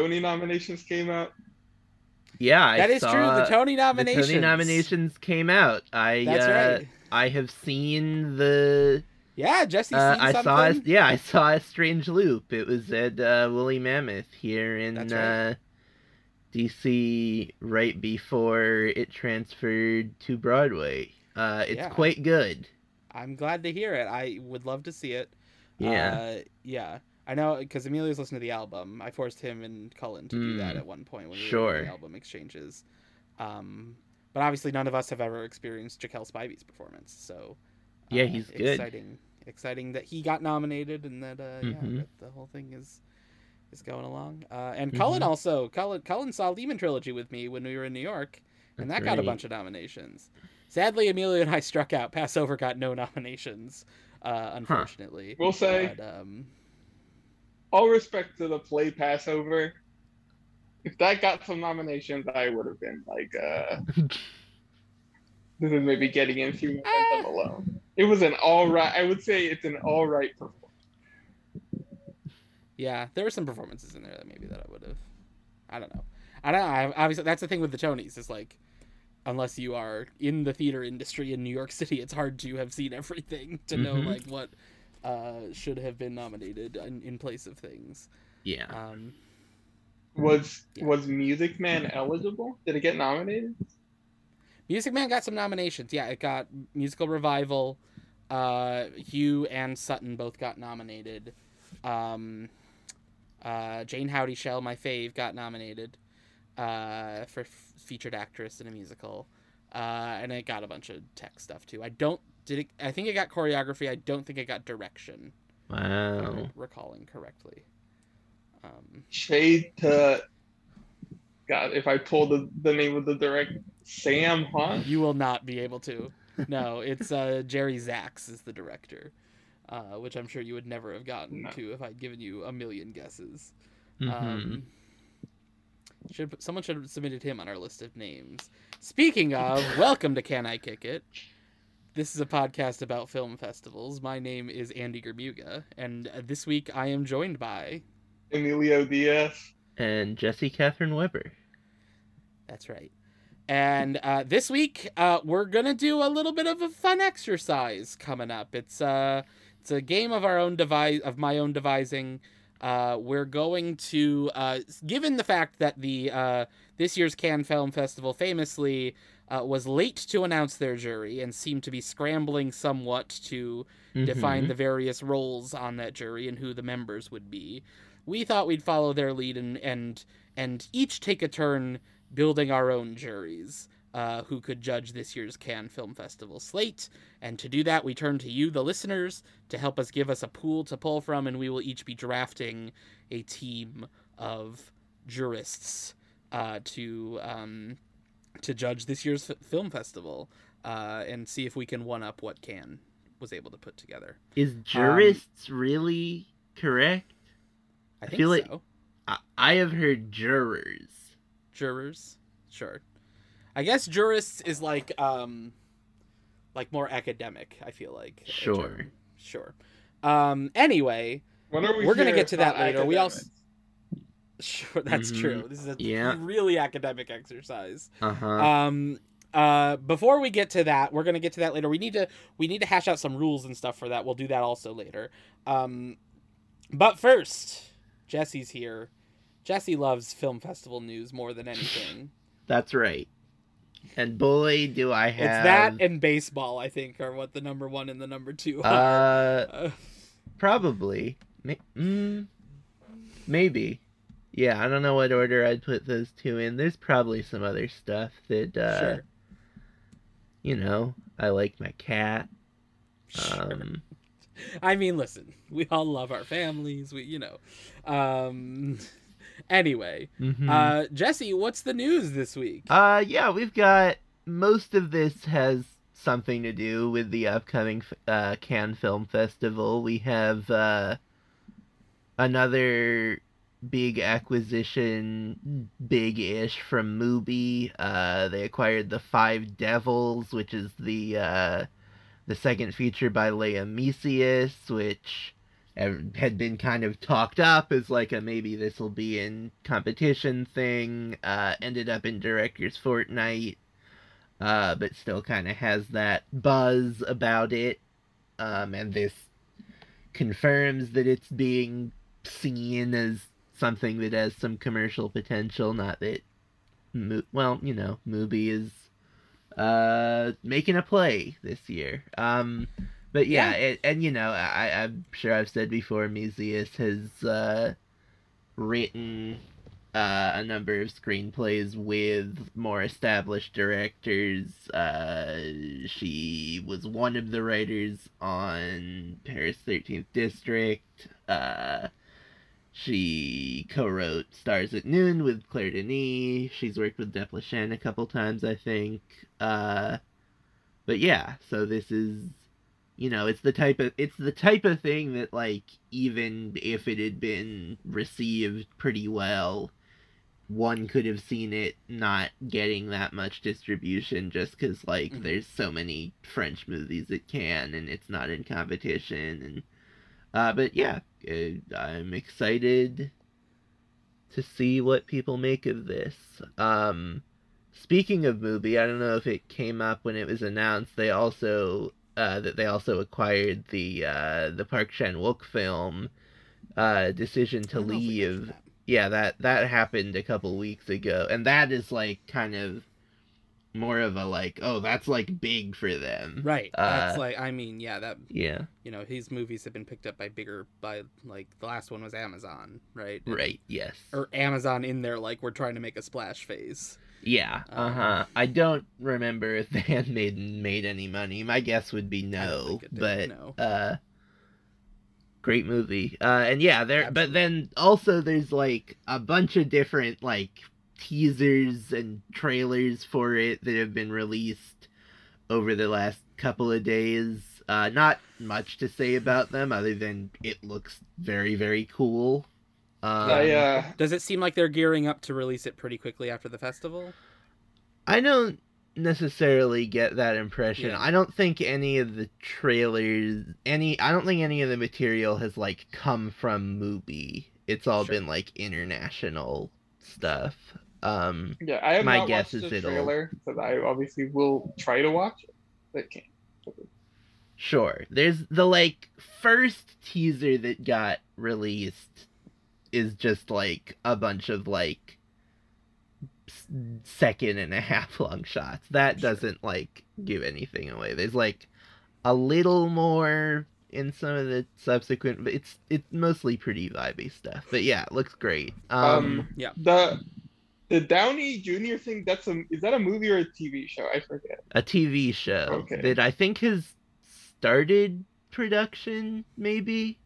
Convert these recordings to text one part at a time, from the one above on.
Tony nominations came out. Yeah, I That is saw true. The Tony the nominations. Tony nominations came out. I That's uh, right. I have seen the. Yeah, Jesse. Uh, I something? saw. A, yeah, I saw a strange loop. It was at uh, Woolly Mammoth here in right. uh, DC right before it transferred to Broadway. Uh, it's Yeah. quite good. I'm glad to hear it. I would love to see it. Yeah. Uh, yeah. I know because Emilio's listened to the album. I forced him and Cullen to do that Mm. at one point when we were Sure. doing the album exchanges. Um, but obviously, none of us have ever experienced Jaquel Spivey's performance. So Yeah, uh, he's good. Exciting, exciting that he got nominated and that uh, yeah, Mhm. that the whole thing is is going along. Uh, and Cullen Mhm. also Cullen Cullen saw Lehman Trilogy with me when we were in New York, and That's that got a bunch of nominations. Sadly, Emilio and I struck out. Passover got no nominations, uh, unfortunately. We'll say- But, um, All respect to the play Passover. If that got some nominations, I would have been like, uh, this is maybe getting into momentum alone. It was an all right. I would say it's an all right performance. yeah, there were some performances in there that maybe that I would have. I don't know. I don't know. I, obviously, that's the thing with the Tonys is like, unless you are in the theater industry in New York City, it's hard to have seen everything to know Mhm. like what uh, should have been nominated in, in place of things. Yeah. Um, Was Yeah. was Music Man eligible? Did it get nominated? Music Man got some nominations. Yeah, it got musical revival. Uh, Hugh and Sutton both got nominated. Um, uh, Jayne Houdyshell, my fave, got nominated uh, for f- featured actress in a musical. Uh, and it got a bunch of tech stuff too. I don't did it. I think it got choreography. I don't think it got direction. Wow. Recalling correctly. Um, Shade to God. If I told the, the name of the direct Sam Hunt. You will not be able to. No, it's uh, Jerry Zaks is the director, uh, which I'm sure you would never have gotten No. to if I'd given you a million guesses. Mhm. Um, should someone should have submitted him on our list of names. Speaking of, welcome to Can I Kick It? This is a podcast about film festivals. My name is Andy Germuga, and uh, this week I am joined by. Emilio Diaz. and Jesse Catherine Weber. That's right. And uh, this week, uh, we're gonna do a little bit of a fun exercise coming up. It's uh, it's a game of our own devise of my own devising. Uh, we're going to, uh, given the fact that the uh, this year's Cannes Film Festival famously uh, was late to announce their jury and seemed to be scrambling somewhat to define Mhm. the various roles on that jury and who the members would be. We thought we'd follow their lead and and and each take a turn building our own juries uh, who could judge this year's Cannes Film Festival slate. And to do that, we turn to you, the listeners, to help us give us a pool to pull from, and we will each be drafting a team of jurists uh, to um, to judge this year's f- film festival uh, and see if we can one up what Cannes was able to put together. Is jurists really correct? I I think feel like- I, I have heard jurors. jurors sure i guess jurists is like um like more academic i feel like Sure. sure um anyway When are we We're gonna get to that about later. We also- academics? Sure that's Mhm. true this is a Yeah. really academic exercise Uh huh. um uh before we get to that we're gonna get to that later we need to we need to hash out some rules and stuff for that we'll do that also later um but first jesse's here jesse loves film festival news more than anything That's right. And boy, do I have. It's that and baseball, I think, are what the number one and the number two Uh, are. Uh, probably. Mm, maybe. Yeah, I don't know what order I'd put those two in. There's probably some other stuff that, uh, sure. you know, I like my cat. Sure. Um, I mean, listen, we all love our families. We, you know. Um. Anyway, mhm. uh, Jesse, what's the news this week? Uh, yeah, we've got most of this has something to do with the upcoming uh, Cannes Film Festival. We have uh, another big acquisition, big-ish from Mubi. Uh, they acquired the Five Devils, which is the uh, the second feature by Léa Mysius, which had been kind of talked up as like a maybe this will be in competition thing. Uh, ended up in Director's Fortnight, uh, but still kind of has that buzz about it. Um, and this confirms that it's being seen as something that has some commercial potential. Not that, Mo- well, you know, Mubi is uh making a play this year. Um, but yeah, Yeah. It, and you know, I, I'm sure I've said before, Mysius has uh, written uh, a number of screenplays with more established directors. Uh, she was one of the writers on Paris 13th District. Uh, she co-wrote Stars at Noon with Claire Denis. She's worked with Desplechin a couple times, I think. Uh, but yeah, so this is you know it's the type of it's the type of thing that like even if it had been received pretty well one could have seen it not getting that much distribution just because like Mhm. there's so many french movies that Cannes and it's not in competition and uh but yeah uh, i'm excited to see what people make of this um speaking of Mubi i don't know if it came up when it was announced they also uh, that they also acquired the uh, the Park Chan Wook film, uh, Decision to don't know if we mentioned Leave. that. Yeah, that that happened a couple weeks ago, and that is like kind of more of a like, oh, that's like big for them, Right. Uh, That's like I mean, yeah, that Yeah, you know, his movies have been picked up by bigger by like the last one was Amazon, right? And- right. Yes. Or Amazon in there like we're trying to make a splash phase. Yeah. Uh Um, huh. I don't remember if the Handmaiden made any money. My guess would be no, did, but no. uh, great movie. Uh, and yeah, there. But then also there's like a bunch of different like teasers and trailers for it that have been released over the last couple of days. Uh, not much to say about them other than it looks very very cool. Um, I uh, Does it seem like they're gearing up to release it pretty quickly after the festival? I don't necessarily get that impression. Yeah. I don't think any of the trailers, any, I don't think any of the material has like come from Mubi. It's all Sure. been like international stuff. Um, yeah, I have My not guess watched is the it'll- trailer, but I obviously will try to watch it. But can't. sure. There's the like first teaser that got released is just like a bunch of like second and a half long shots. That Sure. doesn't like give anything away. There's like a little more in some of the subsequent but it's it's mostly pretty vibey stuff. But yeah, it looks great. Um, Um, yeah. The the Downey Jr. thing. That's a is that a movie or a TV show? I forget. a TV show Okay. that I think has started production maybe.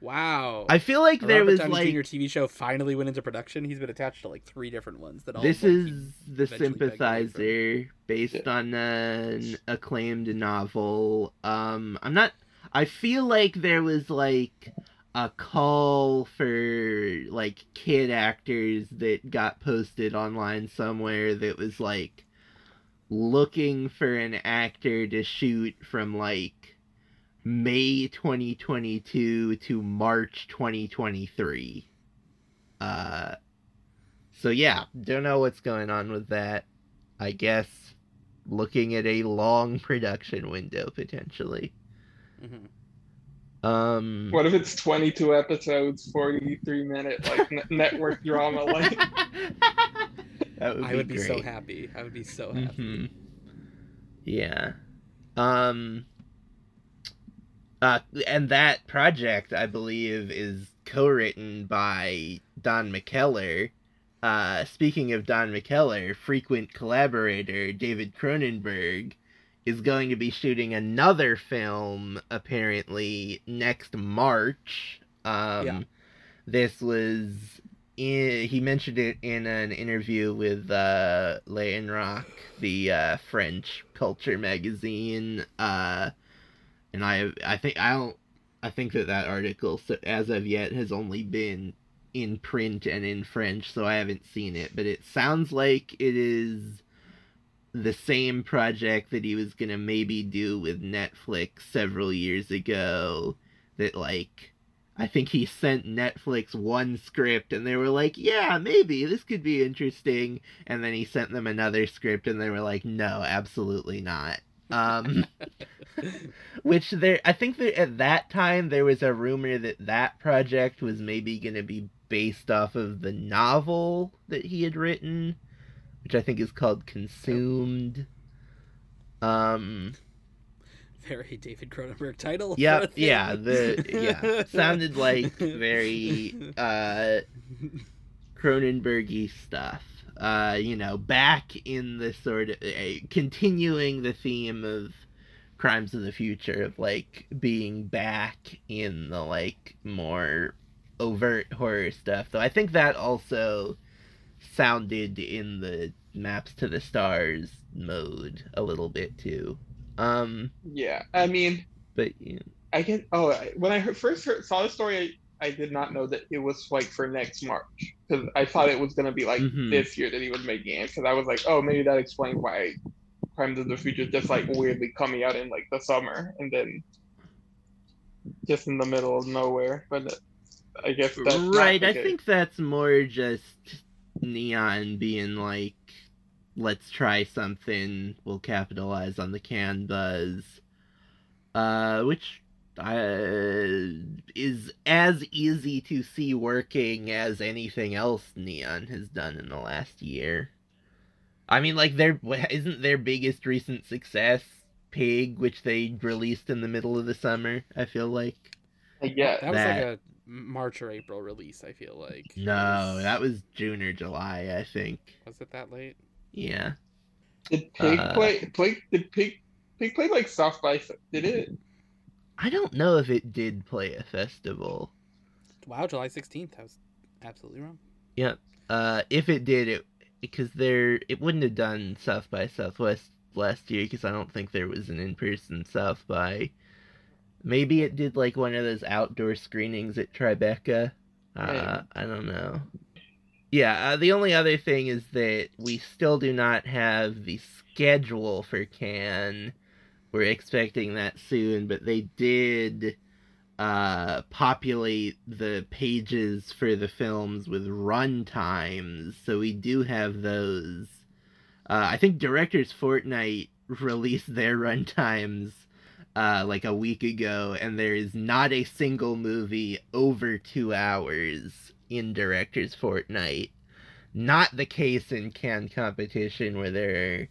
Wow. I feel like A there Robert was Downey like Jr. TV show finally went into production. He's been attached to like three different ones that all this like, is the eventually begged away from. sympathizer based on an acclaimed novel um i'm not i feel like there was like a call for like kid actors that got posted online somewhere that was like looking for an actor to shoot from like May 2022 to March 2023. Uh so yeah, don't know what's going on with that. I guess looking at a long production window potentially. Mhm. Um What if it's 22 episodes, 43 minute like n- network drama? Like that would I be would be so happy. I would be so happy. Mhm. Yeah. Um uh and that project I believe is co-written by Don McKellar. Uh speaking of Don McKellar, frequent collaborator David Cronenberg is going to be shooting another film apparently next March. Um Yeah. this was in, he mentioned it in an interview with uh, Les Inrocks, the uh, French culture magazine. Uh, and I, I think I don't, I think that that article, as of yet, has only been in print and in French, so I haven't seen it. But it sounds like it is the same project that he was gonna maybe do with Netflix several years ago. That like I think he sent Netflix one script and they were like, yeah, maybe this could be interesting. And then he sent them another script and they were like, no, absolutely not. Um, which there, I think that at that time there was a rumor that that project was maybe going to be based off of the novel that he had written, which I think is called Consumed. Um, very David Cronenberg title. Yeah, yeah, the yeah sounded like very uh Cronenbergy stuff. Uh, you know, back in the sort of uh, continuing the theme of crimes of the future of like being back in the like more overt horror stuff. Though I think that also sounded in the maps to the stars mode a little bit too. Um, yeah, I mean, but yeah. I get. Oh, when I heard, first heard, saw the story, I, I, did not know that it was like for next March because I thought it was gonna be like mm-hmm. this year that he was making it. Because I was like, oh, maybe that explains why Crimes of the Future just like weirdly coming out in like the summer and then just in the middle of nowhere. But I guess that's right. I think that's more just Neon being like let's try something. We'll capitalize on the Cannes buzz, uh, which uh, is as easy to see working as anything else Neon has done in the last year. I mean, like their isn't their biggest recent success Pig, which they released in the middle of the summer. I feel like. Yeah, that was like a March or April release. I feel like. No, was... that was June or July. I think. Was it that late? Yeah. Did Pig uh, play play did Pig Pig play like South by did it? I don't know if it did play a festival. Wow, July sixteenth. I was absolutely wrong. Yep. Uh, if it did, it because there it wouldn't have done South by Southwest last year because I don't think there was an in person South by. Maybe it did like one of those outdoor screenings at Tribeca. Uh, I don't know. Yeah, uh, the only other thing is that we still do not have the schedule for Cannes. We're expecting that soon, but they did uh, populate the pages for the films with run times, so we do have those. Uh, I think Directors Fortnight released their run times uh, like a week ago, and there is not a single movie over two hours in Director's Fortnight. Not the case in Cannes competition, where there are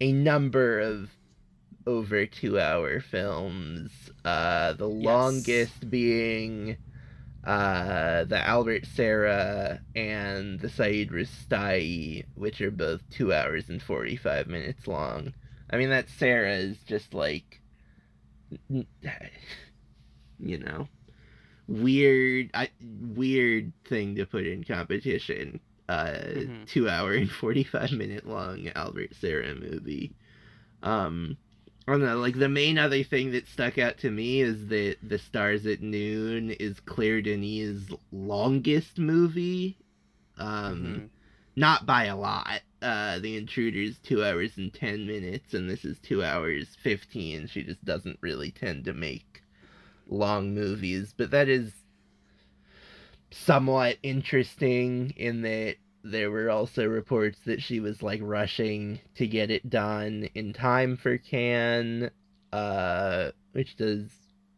a number of over two hour films. Uh, the yes. longest being uh, the Albert Serra and the Saeed Roustaee, which are both two hours and 45 minutes long. I mean, that Serra is just like, you know, weird I, weird thing to put in competition uh mm-hmm. two hour and 45 minute long albert serra movie um I don't know, like the main other thing that stuck out to me is that The Stars at Noon is Claire Denis' longest movie. Um mm-hmm. not by a lot. Uh The Intruder's two hours and ten minutes and this is two hours fifteen. She just doesn't really tend to make long movies, but that is somewhat interesting in that there were also reports that she was like rushing to get it done in time for Cannes, uh, which does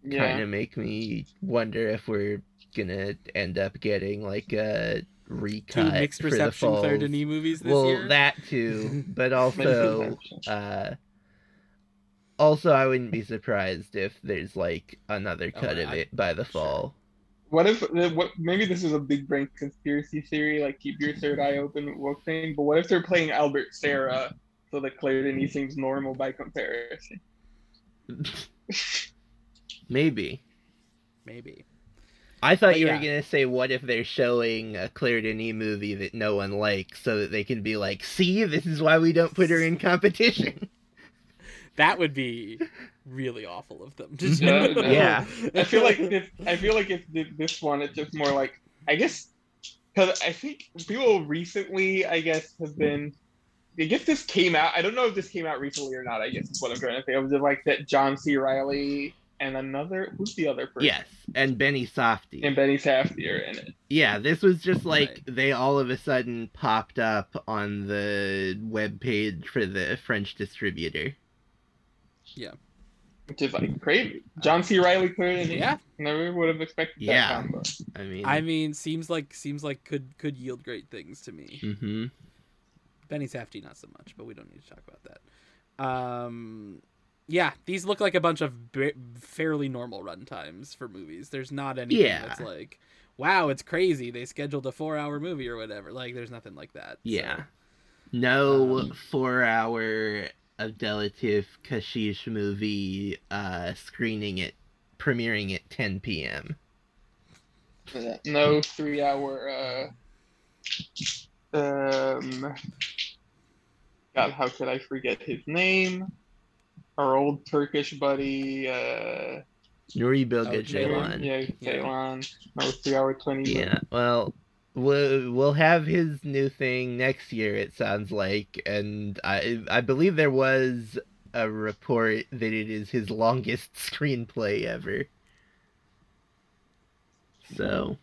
yeah. kind of make me wonder if we're gonna end up getting like a recut Two mixed reception Claire Denis movies this well, year. Well, that too, but also, uh, also, I wouldn't be surprised if there's like another oh, cut oh, of I, it by the fall. What if what maybe this is a big brain conspiracy theory, like keep your third eye open, what thing? But what if they're playing Albert Serra so that Claire Denis seems normal by comparison? maybe. Maybe. I thought But you yeah. were gonna say, what if they're showing a Claire Denis movie that no one likes, so that they can be like, "See, this is why we don't put her in competition." That would be really awful of them. to mhm. Yeah, do. yeah. I feel like this, I feel like if this one, it's just more like I guess because I think people recently, I guess, have been. I guess this came out. I don't know if this came out recently or not. I guess is what I'm trying to say. It was just like that John C. Reilly and another who's the other person? yes, and Benny Safdie. And Benny Safdie are in it. Yeah, this was just like Right. they all of a sudden popped up on the web page for the French distributor. Yeah. Which is like crazy. John C. Reilly put it in. Yeah. Never would have expected Yeah. that combo. I mean, I mean, seems like seems like could could yield great things to me. hmm Benny Safdie not so much, but we don't need to talk about that. Um, yeah, these look like a bunch of b- fairly normal run times for movies. There's not anything Yeah. that's like, wow, it's crazy. They scheduled a four-hour movie or whatever. Like, there's nothing like that. Yeah. So, No Um, four hour Abdellatif Kechiche movie uh, screening it, premiering at 10 p.m. No three hour. Uh, um, God, how could I forget his name? Our old Turkish buddy. Uh, Nuri Bilge Oh, Ceylan. Yeah, Yeah. Ceylan. No three hour twenty. Yeah, well, we'll we'll have his new thing next year. It sounds like, and I I believe there was a report that it is his longest screenplay ever. So,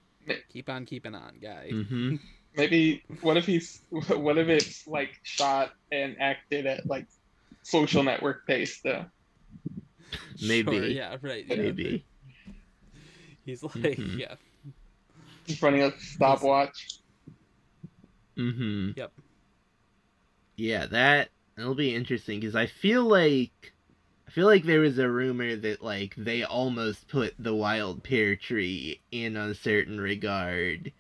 keep on keeping on, guy. hmm Maybe what if he's what if it's like shot and acted at like social network pace though? Maybe. Sure, yeah, right. yeah. maybe. He's like, Mhm. yeah, He's running a stopwatch. Mm hmm Yep. Yeah, that that'll be interesting because I feel like I feel like there was a rumor that like they almost put the wild pear tree in Un Certain Regard.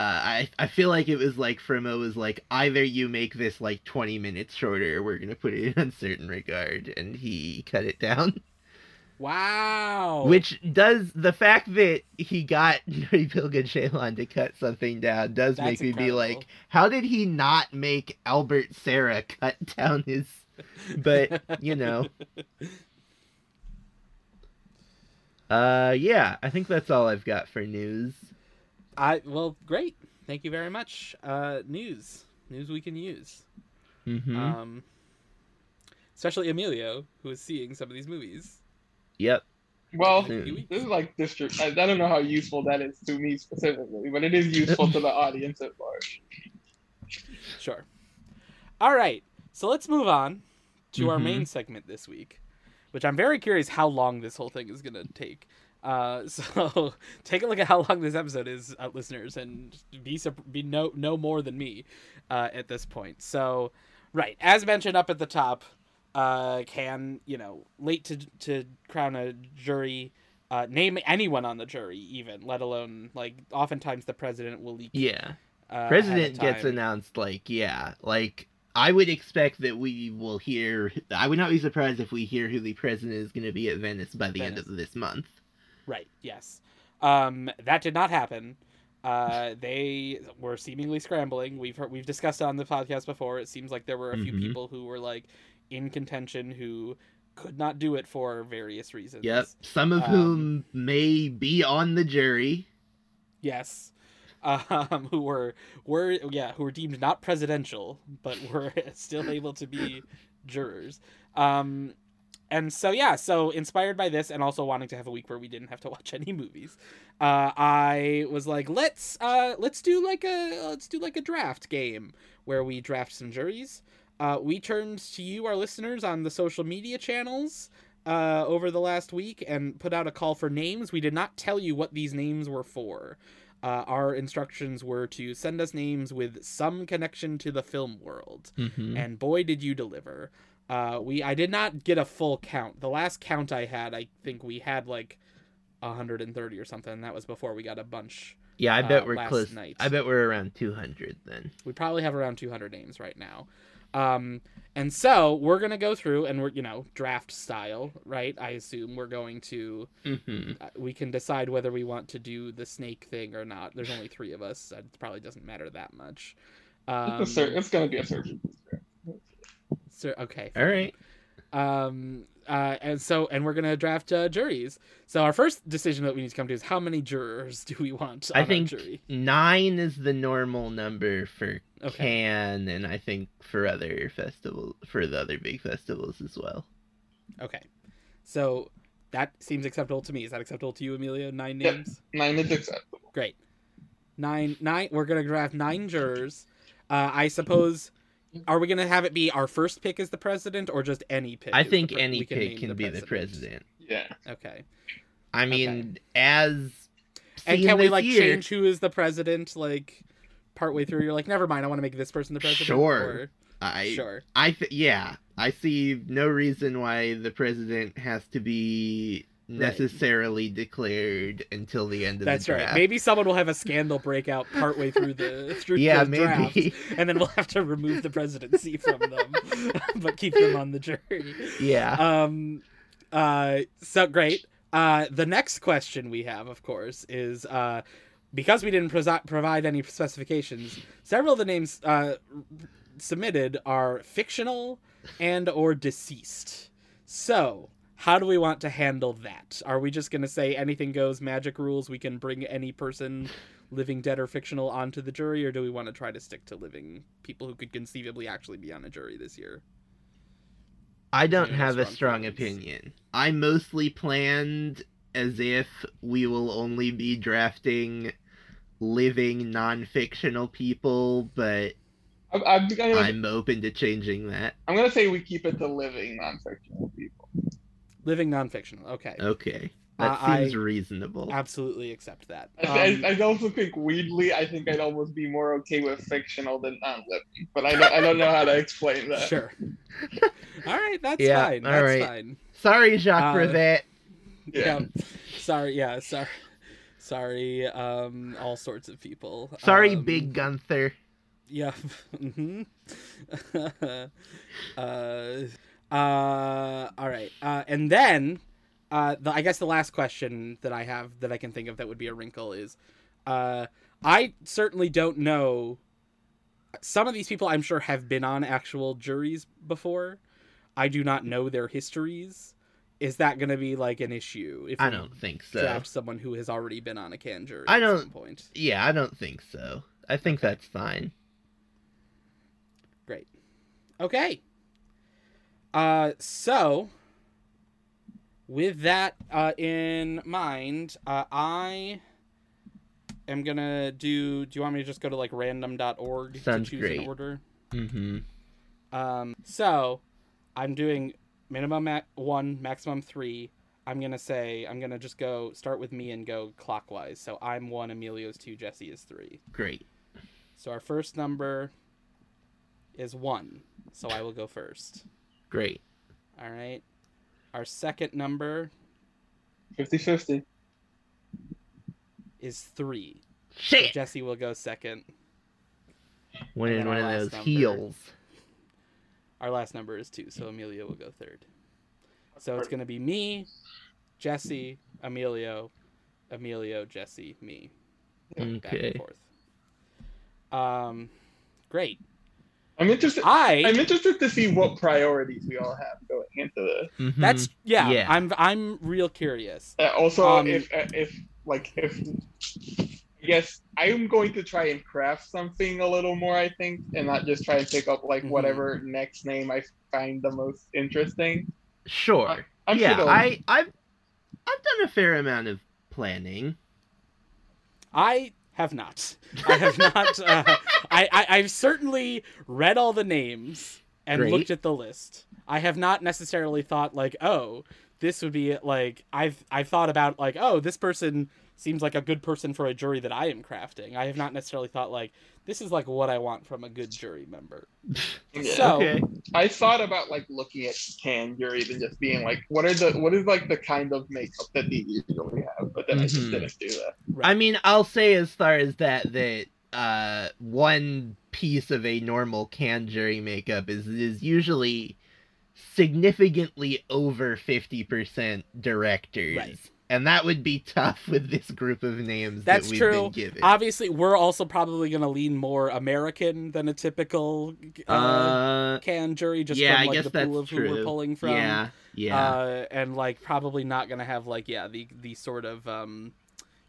Uh, I I feel like it was like Frémaux was like either you make this like twenty minutes shorter, or we're gonna put it in Un Certain Regard, and he cut it down. wow. Which does the fact that he got Nuri Bilge Ceylan to cut something down does That's make me be like, how did he not make Albert Serra cut down his? But you know, uh, yeah, I think that's all I've got for news. I well, great. Thank you very much. Uh, news, news we can use. hmm Um, especially Emilio, who is seeing some of these movies. yep. Well, Soon. this is like district. I, I don't know how useful that is to me specifically, but it is useful to the audience at large. Sure. All right. So let's move on to our Mhm. main segment this week, which I'm very curious how long this whole thing is going to take. Uh, so take a look at how long this episode is, uh, listeners, and be be no no more than me uh, at this point. So, right as mentioned up at the top, uh, Cannes you know late to to crown a jury. Uh, name anyone on the jury, even let alone like. Oftentimes, the president will leak. Yeah. uh, President gets announced like yeah, like I would expect that we will hear. I would not be surprised if we hear who the president is going to be at Venice by the end of this month. Right. Yes. Um, that did not happen. Uh, they were seemingly scrambling. We've heard, we've discussed it on the podcast before. It seems like there were a few Mhm. people who were like in contention who could not do it for various reasons. Yep. Some of Um, whom may be on the jury. Yes. Um, who were were yeah who were deemed not presidential but were still able to be jurors. Um, and so yeah, so inspired by this and also wanting to have a week where we didn't have to watch any movies, uh, I was like, let's uh, let's do like a let's do like a draft game where we draft some juries. Uh, we turned to you, our listeners, on the social media channels uh, over the last week and put out a call for names. We did not tell you what these names were for. Uh, our instructions were to send us names with some connection to the film world Mm-hmm. and boy did you deliver uh we i did not get a full count the last count i had i think we had like 130 or something that was before we got a bunch Yeah, I bet uh, we're last close. night. I bet we're around two hundred then. we probably have around 200 names right now Um, and so we're gonna go through and we're you know draft style, right? I assume we're going to hmm uh, we can decide whether we want to do the snake thing or not. There's only three of us. So it probably doesn't matter that much. Um, it's, a sur- it's gonna be a surgeon. So, okay. All right. Um, uh, and so, and we're gonna draft uh, juries. So our first decision that we need to come to is how many jurors do we want on I think jury? nine is the normal number for Okay. Cannes, and I think for other festivals, for the other big festivals as well. Okay. So that seems acceptable to me. Is that acceptable to you, Amelia? Nine Yeah. names. Nine is acceptable. Great. Nine. Nine. We're gonna draft nine jurors. Uh, I suppose. Are we gonna have it be our first pick as the president, or just any pick? I think pre- any we pick name can be the president. Yeah. Okay. I mean, as And can we like year- change who is the president? Like, partway through, you're like, never mind. I want to make this person the president. Sure. Or- I sure. I th- yeah, I see no reason why the president has to be necessarily declared until the end of the year. That's the right. Maybe someone will have a scandal break out partway through the through yeah, the draft, and then we'll have to remove the presidency from them, but keep them on the jury. yeah. Um, uh, so great. Uh, the next question we have, of course, is uh, because we didn't prosi- provide any specifications. Several of the names uh, submitted are fictional and or deceased. So, how do we want to handle that? Are we just going to say anything goes, magic rules? We can bring any person, living, dead, or fictional, onto the jury, or do we want to try to stick to living people who could conceivably actually be on a jury this year? I don't Yeah, have a strong strong opinion. I mostly planned as if we will only be drafting living non-fictional people, but I'm, I'm gonna I'm open to changing that. I'm gonna say we keep it to living non-fictional people. Living nonfictional. Okay. Okay. That Uh, seems I- reasonable. Absolutely accept that. I, Um, I, I also think weirdly, I think I'd almost be more okay with fictional than non-living, but I don't I don't know how to explain that. sure. all right, that's Yeah, fine. all That's right. fine. Sorry, Jacques Uh, Brevet. Yeah. Sorry. Yeah. Sorry. Sorry. Um. All sorts of people. Sorry, Um, Big Gunther. Yeah. hmm uh. Uh. All right. Uh. And then, uh. The, I guess the last question that I have that I can think of that would be a wrinkle is, uh. I certainly don't know. Some of these people I'm sure have been on actual juries before. I do not know their histories. Is that going to be like an issue if I don't think so. draft someone who has already been on a Cannes jury I don't- some point? Yeah, I don't think so. I think Okay. that's fine. Great. Okay. Uh, so with that uh, in mind, uh, I am gonna do. Do you want me to just go to like random.org Sounds to choose great. an order? Mm-hmm. Um, so I'm doing minimum at one, maximum three. I'm gonna say I'm gonna just go start with me and go clockwise. So I'm one, Emilio's two, Jesse is three. Great. So our first number is one. So I will go first. Great. All right. Our second number 50-50. is three. So Shit. Jesse will go second. Winning then one our of last those number. heels. Our last number is two, so Emilio will go third. So it's gonna be me, Jesse, Emilio, Emilio, Jesse, me. Back and forth. Um, great. I'm interested. I I'm interested to see what priorities we all have going into this. Mhm. that's yeah, Yeah. I'm I'm real curious. Uh, also, Um, if uh, if like if yes, I'm going to try and craft something a little more, I think, and not just try and pick up like Mhm. whatever next name I find the most interesting. sure. I'm yeah, sure I I've I've done a fair amount of planning. I have not. I have not. Uh, I, I I've certainly read all the names and Great. looked at the list. I have not necessarily thought like, oh, this would be like I've I've thought about like, oh, this person seems like a good person for a jury that I am crafting. I have not necessarily thought like this is like what I want from a good jury member. Yeah. So- okay. I thought about like looking at Cannes juries and just being like, what are the what is like the kind of makeup that these usually have? But then I just Mhm. didn't do that. Right. I mean, I'll say as far as that that uh one piece of a normal Cannes jury makeup is is usually significantly over 50% directors. Right. And that would be tough with this group of names That's that we've true. been given. Obviously, we're also probably going to lean more American than a typical uh, uh, Cannes jury, just yeah, from I like guess the pool of true. who we're pulling from. Yeah, yeah. Uh, and like probably not going to have like yeah the the sort of um,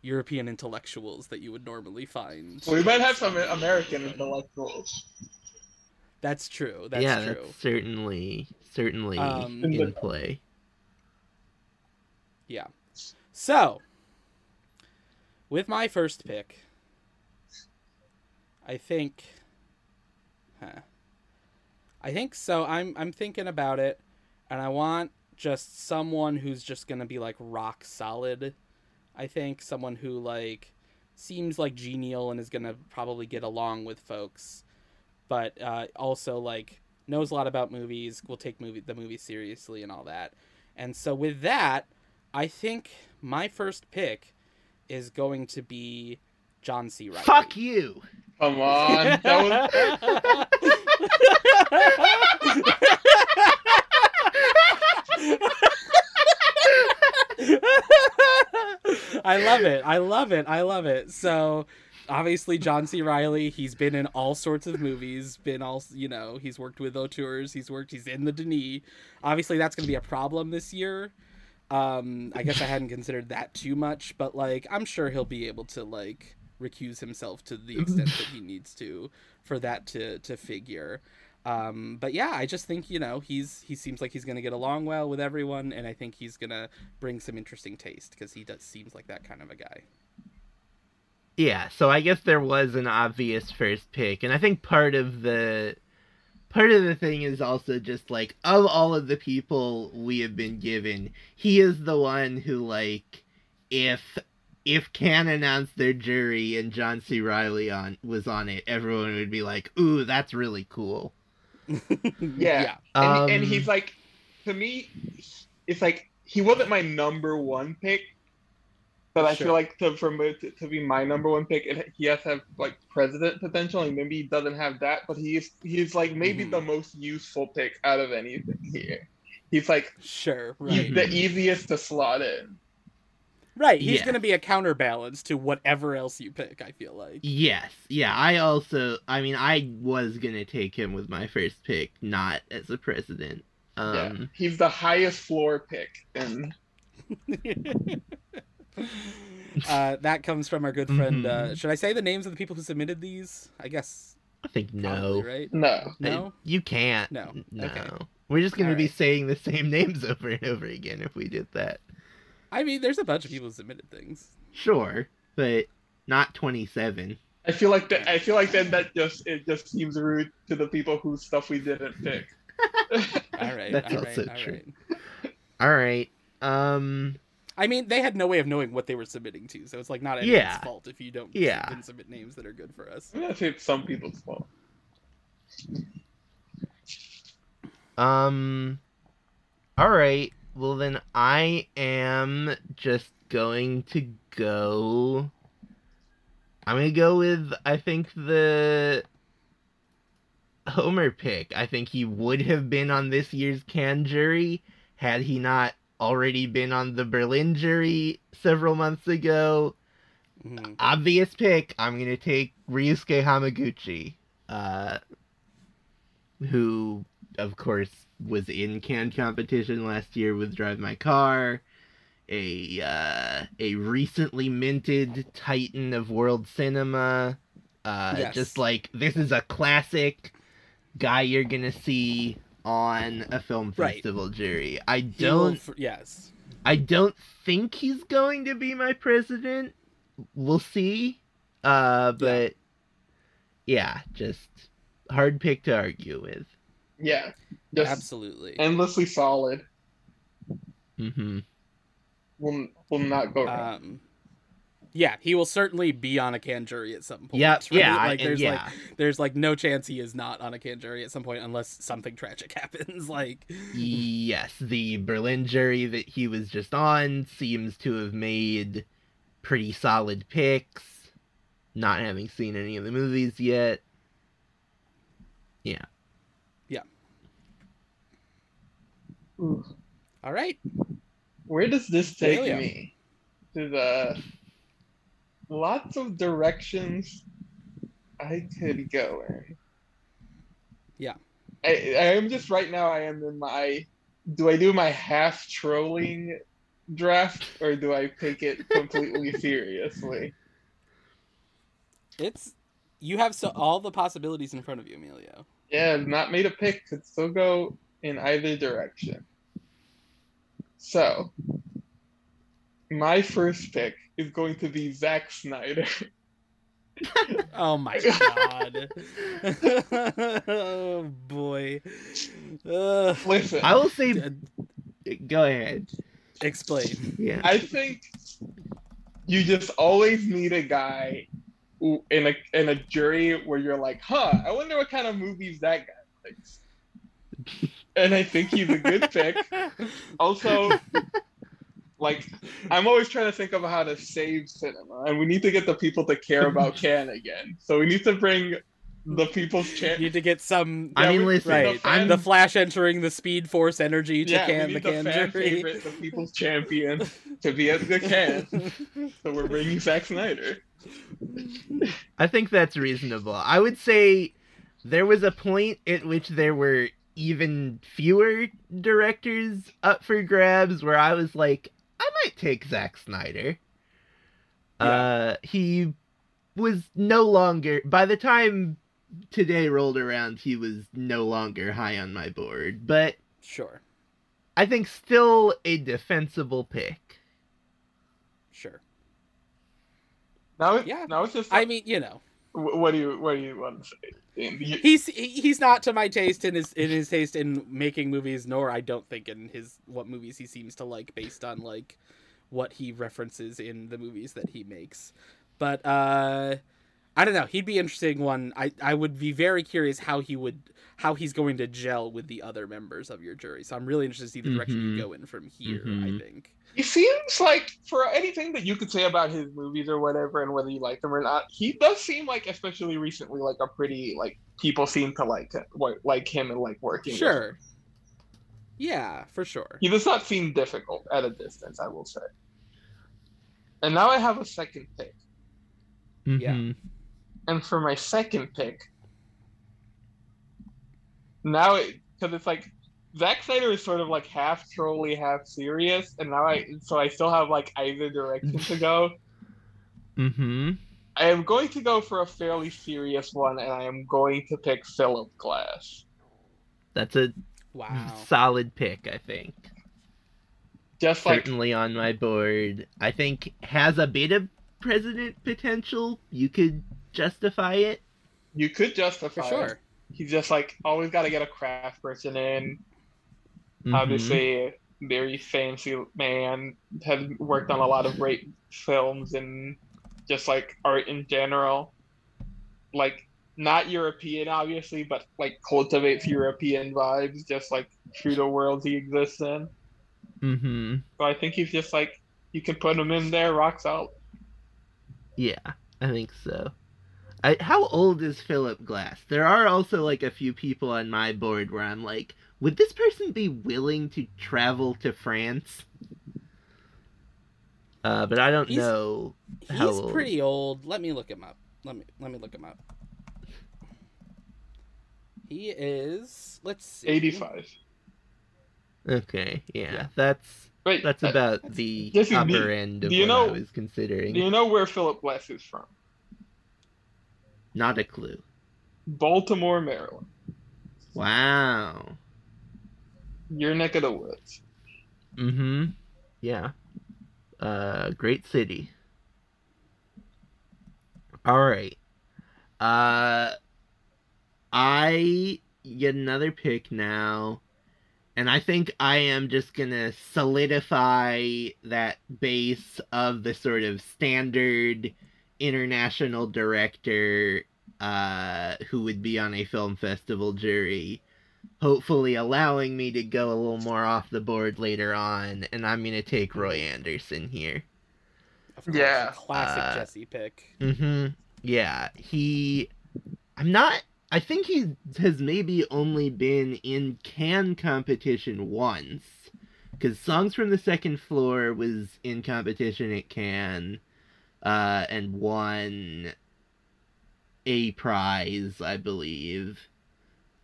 European intellectuals that you would normally find. We might have some American intellectuals. That's true. That's yeah, true. that's certainly certainly Um, in play. Yeah. So, with my first pick, I think, huh, I think so. I'm I'm thinking about it, and I want just someone who's just gonna be like rock solid. I think someone who like seems like genial and is gonna probably get along with folks, but uh, also like knows a lot about movies, will take movie the movie seriously and all that. And so with that, I think my first pick is going to be John C. Reilly. Fuck you. Come on. That was I love it. I love it. I love it. So obviously John C. Reilly, he's been in all sorts of movies, been all you know, he's worked with auteurs, he's worked he's in the Denis. Obviously that's gonna be a problem this year. Um, I guess I hadn't considered that too much, but like I'm sure he'll be able to like recuse himself to the extent that he needs to for that to to figure. Um, but yeah, I just think you know he's he seems like he's gonna get along well with everyone, and I think he's gonna bring some interesting taste because he does seems like that kind of a guy. Yeah, so I guess there was an obvious first pick, and I think part of the part of the thing is also just like of all of the people we have been given, he is the one who like if if Cannes announced their jury and John C. Reilly on was on it, everyone would be like, "Ooh, that's really cool." Yeah. and, Um, and he's like, to me, it's like he wasn't my number one pick, but I Sure. feel like to for me to, to be my number one pick, it, he has to have like president potential, and maybe he doesn't have that, but he's he's like maybe Mhm. the most useful pick out of anything here. He's like Sure, he's the easiest to slot in. right. He's Yeah. gonna be a counterbalance to whatever else you pick. I feel like. Yes, yeah. I also, I mean, I was gonna take him with my first pick, not as a president. Um, yeah, he's the highest floor pick, and uh, that comes from our good friend. Uh, Mhm. should I say the names of the people who submitted these? I guess. I think Probably, no. right? no, No. Uh, you can't. No. No. Okay. We're just gonna be right. saying the same names over and over again if we did that. I mean, there's a bunch of people who submitted things. Sure, but not twenty-seven. I feel like that. I feel like then that just it just seems rude to the people whose stuff we didn't pick. All right. That's all right. also all true. right. All right. Um. I mean, they had no way of knowing what they were submitting to, so it's like not anyone's Yeah. fault if you don't Yeah. didn't submit names that are good for us. I'm it's some people's fault. Um. All right. Well, then I am just going to go. I'm gonna go with I think the Homer pick. I think he would have been on this year's Cannes jury had he not already been on the Berlin jury several months ago. Mhm. Obvious pick. I'm gonna take Ryusuke Hamaguchi, uh, who of course was in Cannes competition last year with Drive My Car, a uh, a recently minted titan of world cinema. Uh, Yes. Just like this is a classic guy you're gonna see on a film Right. festival jury. I don't f- yes. I don't think he's going to be my president. We'll see. Uh, but yeah, just hard pick to argue with. Yeah, just Absolutely. endlessly solid. Mm-hmm. Will will not go wrong. Um, yeah, he will certainly be on a Cannes jury at some point. Yep. right? Yeah. like there's yeah. like there's like no chance he is not on a Cannes jury at some point unless something tragic happens. Like yes, the Berlin jury that he was just on seems to have made pretty solid picks. Not having seen any of the movies yet. Yeah. Yeah. Ooh. All right. Where does this take Elio. me? To the lots of directions I could go in. Yeah. I, I am just right now. I am in my. Do I do my half trolling draft or do I take it completely seriously? It's you have so all the possibilities in front of you, Emilio. Yeah, not made a pick. Could still go in either direction. So, my first pick is going to be Zack Snyder. Oh my god. oh boy. Uh, Listen, I will say, go ahead. explain. Yeah. I think you just always need a guy in a in a jury where you're like, huh, I wonder what kind of movies that guy likes. And I think he's a good pick. Also, like, I'm always trying to think of how to save cinema, and we need to get the people to care about Cannes again. So we need to bring the people's You chance. need to get some I Yeah, mean, listen, right. I'm the Flash entering the Speed Force energy to Yeah, can the need the Cannes fan jury. favorite, the people's champion, to be at the Cannes. So we're bringing Zack Snyder. I think that's reasonable. I would say there was a point at which there were even fewer directors up for grabs where I was like, I might take Zack Snyder. Uh, he was no longer, by the time today rolled around, he was no longer high on my board, but Sure. I think still a defensible pick. Sure. Now, it, Yeah. now it's just. I mean, you know, wh- what do you what do you want to say? You- he's he's not to my taste in his in his taste in making movies, nor I don't think in his what movies he seems to like based on like what he references in the movies that he makes. But uh I don't know. He'd be interesting one. I I would be very curious how he would how he's going to gel with the other members of your jury. So I'm really interested to see the direction Mhm. you go in from here. Mhm. I think. He seems like, for anything that you could say about his movies or whatever, and whether you like them or not, he does seem like, especially recently, like a pretty like people seem to like it, wa- like him and like working. with. Sure. Yeah, for sure. He does not seem difficult at a distance, I will say. And now I have a second pick, Yeah. Mhm. and for my second pick, now it because it's like Zack Snyder is sort of like half trolly, half serious, and now I so I still have like either direction to go. Mhm. I am going to go for a fairly serious one, and I am going to pick Philip Glass. That's a Wow. solid pick, I think. Just like Certainly on my board. I think has a bit of president potential. You could justify it. you could justify. For it. sure. He's just like always got to get a craft person in. Mhm. Obviously, very fancy man. Has worked on a lot of great films and just like art in general. Like not European, obviously, but like cultivates European vibes, just like through the world he exists in. Mm-hmm. So I think he's just like you can put him in there, rocks out. Yeah, I think so. I, how old is Philip Glass? There are also like a few people on my board where I'm like, would this person be willing to travel to France? Uh, but I don't He's- know. How He's old? pretty old. Let me look him up. Let me let me look him up. He is. Let's see. 85. Okay, yeah, Yeah. that's Wait, that's uh, about that's- the Jesse, upper you- end of do you what know- I was considering. do you know where Philip Glass is from? Not a clue. Baltimore, Maryland. Wow. Your neck of the woods. Mm-hmm. Yeah. Uh, great city. All right. Uh, I get another pick now, and I think I am just gonna solidify that base of the sort of standard international director uh, who would be on a film festival jury hopefully allowing me to go a little more off the board later on, and I'm gonna take Roy Andersson here. Course, Yeah. classic Uh, Jesse pick. Mm-hmm. Yeah, he. I'm not I think he has maybe only been in Cannes competition once, because Songs from the Second Floor was in competition at Cannes, uh, and won a prize, I believe.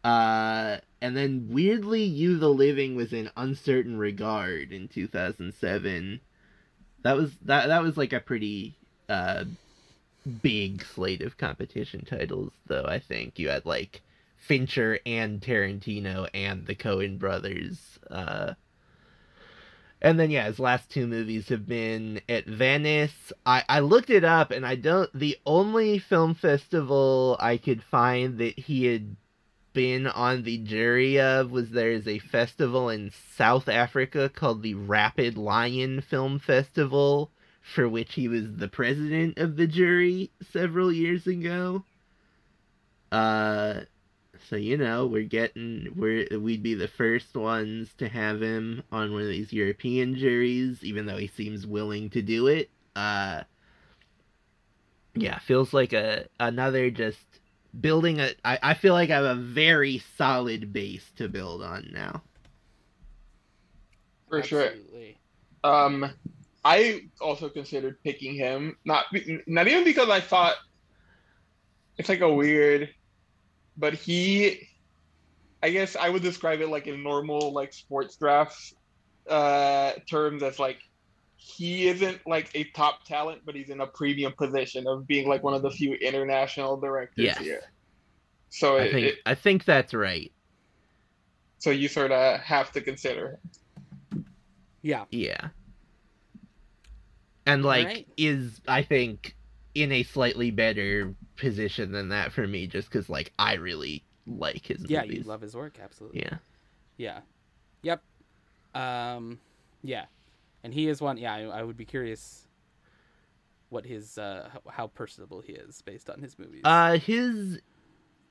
Uh, and then weirdly, You the Living was in Un Certain Regard in 2007. That was that that was like a pretty uh big slate of competition titles, though. I think you had like Fincher and Tarantino and the Coen brothers. Uh, and then yeah, his last two movies have been at Venice. I I looked it up, and I don't. The only film festival I could find that he had been on the jury of was there's a festival in South Africa called the Rapid Lion Film Festival for which he was the president of the jury several years ago. Uh, so you know we're getting we're we'd be the first ones to have him on one of these European juries, even though he seems willing to do it. Uh, yeah, feels like a another just building a. I I feel like I have a very solid base to build on now. For sure. Um, I also considered picking him, not not even because I thought it's like a weird, but he, I guess I would describe it like in normal like sports drafts uh, terms as like he isn't like a top talent, but he's in a premium position of being like one of the few international directors Yes. here. So I it, think it- I think that's right. so you sort of have to consider. Yeah. Yeah. And like Alright. is I think in a slightly better position than that for me just cuz like I really like his Yeah, movies. you love his work, absolutely. Yeah. Yeah. Yep. Um yeah. And he is one yeah, I, I would be curious what his uh how personable he is based on his movies. Uh his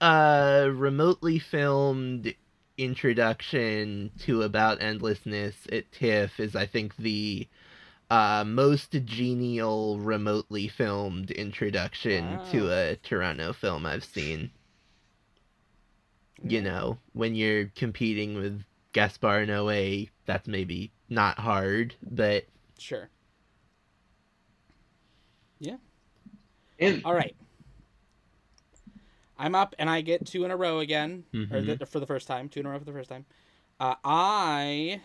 uh remotely filmed introduction to About Endlessness at TIFF is I think the uh most genial remotely filmed introduction to a Toronto film I've seen. you know, when you're competing with Gaspar Noé, that's maybe not hard, but Sure. Yeah. In All right. I'm up and I get two in a row again, or Mhm. the, for the first time, two in a row for the first time. Uh, I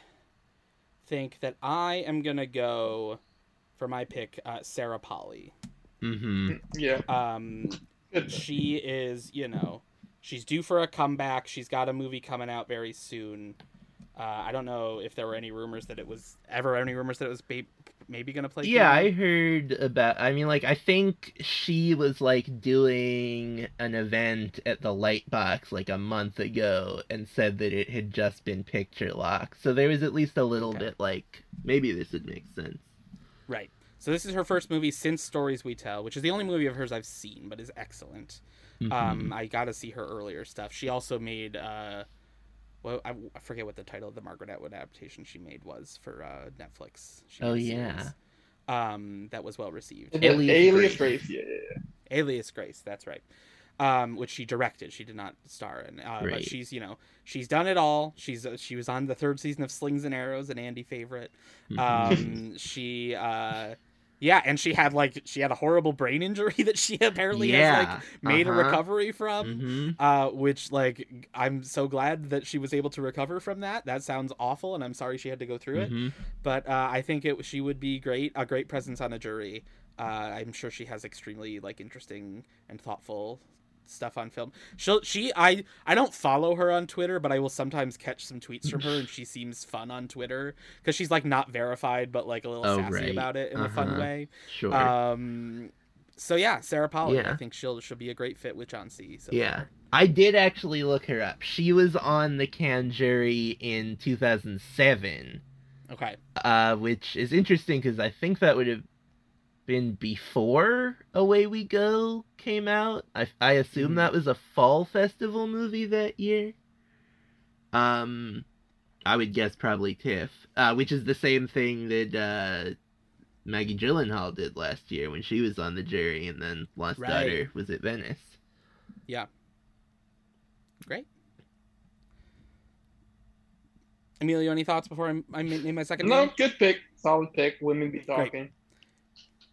think that I am gonna go for my pick, uh, Sarah Polley. hmm yeah, Um, she is, you know, she's due for a comeback. She's got a movie coming out very soon. Uh, I don't know if there were any rumors that it was ever any rumors that it was ba- maybe gonna play. Yeah, I heard about. I mean, like, I think she was like doing an event at the Lightbox like a month ago and said that it had just been picture locked. So there was at least a little Okay. bit like maybe this would make sense. Right. So this is her first movie since Stories We Tell, which is the only movie of hers I've seen, but is excellent. Mhm. Um, I got to see her earlier stuff. She also made, uh, well, I, I forget what the title of the Margaret Atwood adaptation she made was for uh, Netflix. She Oh, yeah. series, Um, that was well received. Yeah, Alias Alias Grace. Grace, yeah, yeah, yeah. Alias Grace, that's right. Um, which she directed. She did not star in. Uh, But she's, you know, she's done it all. She's uh, she was on the third season of Slings and Arrows, an Andy favorite. Mhm. Um, she, uh, yeah, and she had like she had a horrible brain injury that she apparently has like made a uh-huh. recovery from. Mhm. Uh, which like I'm so glad that she was able to recover from that. That sounds awful, and I'm sorry she had to go through it. Mhm. But uh, I think it she would be great, a great presence on a jury. Uh, I'm sure she has extremely like interesting and thoughtful stuff on film. She'll she I I don't follow her on Twitter, but I will sometimes catch some tweets from her, and she seems fun on Twitter because she's like not verified, but like a little Oh, sassy right. about it in a fun Uh-huh. way. Sure. Um, so yeah, Sarah Polley. I think she'll she'll be a great fit with John C. So Yeah. far. I did actually look her up. She was on the Cannes jury in 2007, Okay. uh, which is interesting because I think that would have been before Away We Go came out. I, I assume Mhm. that was a fall festival movie that year. Um, I would guess probably TIFF, uh, which is the same thing that uh, Maggie Gyllenhaal did last year when she was on the jury, and then Lost Right. Daughter was at Venice. Yeah. Great. Emilio, any thoughts before I, I name my second No, name? good pick. Solid pick. Women be talking. Great.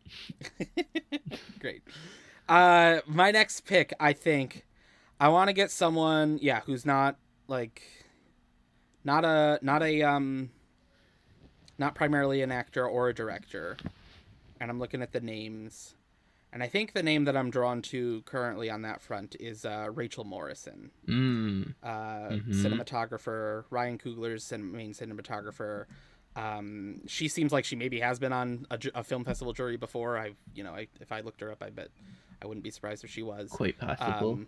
Uh, my next pick, I think, I want to get someone, yeah, who's not like, not a, not a, um, not primarily an actor or a director, and I'm looking at the names, and I think the name that I'm drawn to currently on that front is uh, Rachel Morrison, Mm. uh, Mhm. cinematographer, Ryan Coogler's main cinematographer. Um, she seems like she maybe has been on a, a film festival jury before. I, you know, I, if I looked her up, I bet I wouldn't be surprised if she was. Quite possible. Um,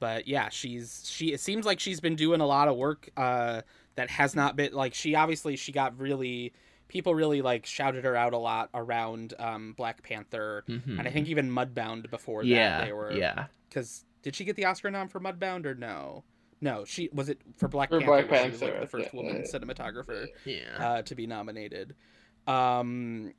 but yeah, she's she. It seems like she's been doing a lot of work uh, that has not been like she obviously she got really people really like shouted her out a lot around um, Black Panther Mhm. and I think even Mudbound before yeah, that they were yeah. because did she get the Oscar nom for Mudbound or no? No, she was it for Black For Panther. Black where she was, like, the first yeah, woman yeah. cinematographer Yeah. uh, to be nominated. Um,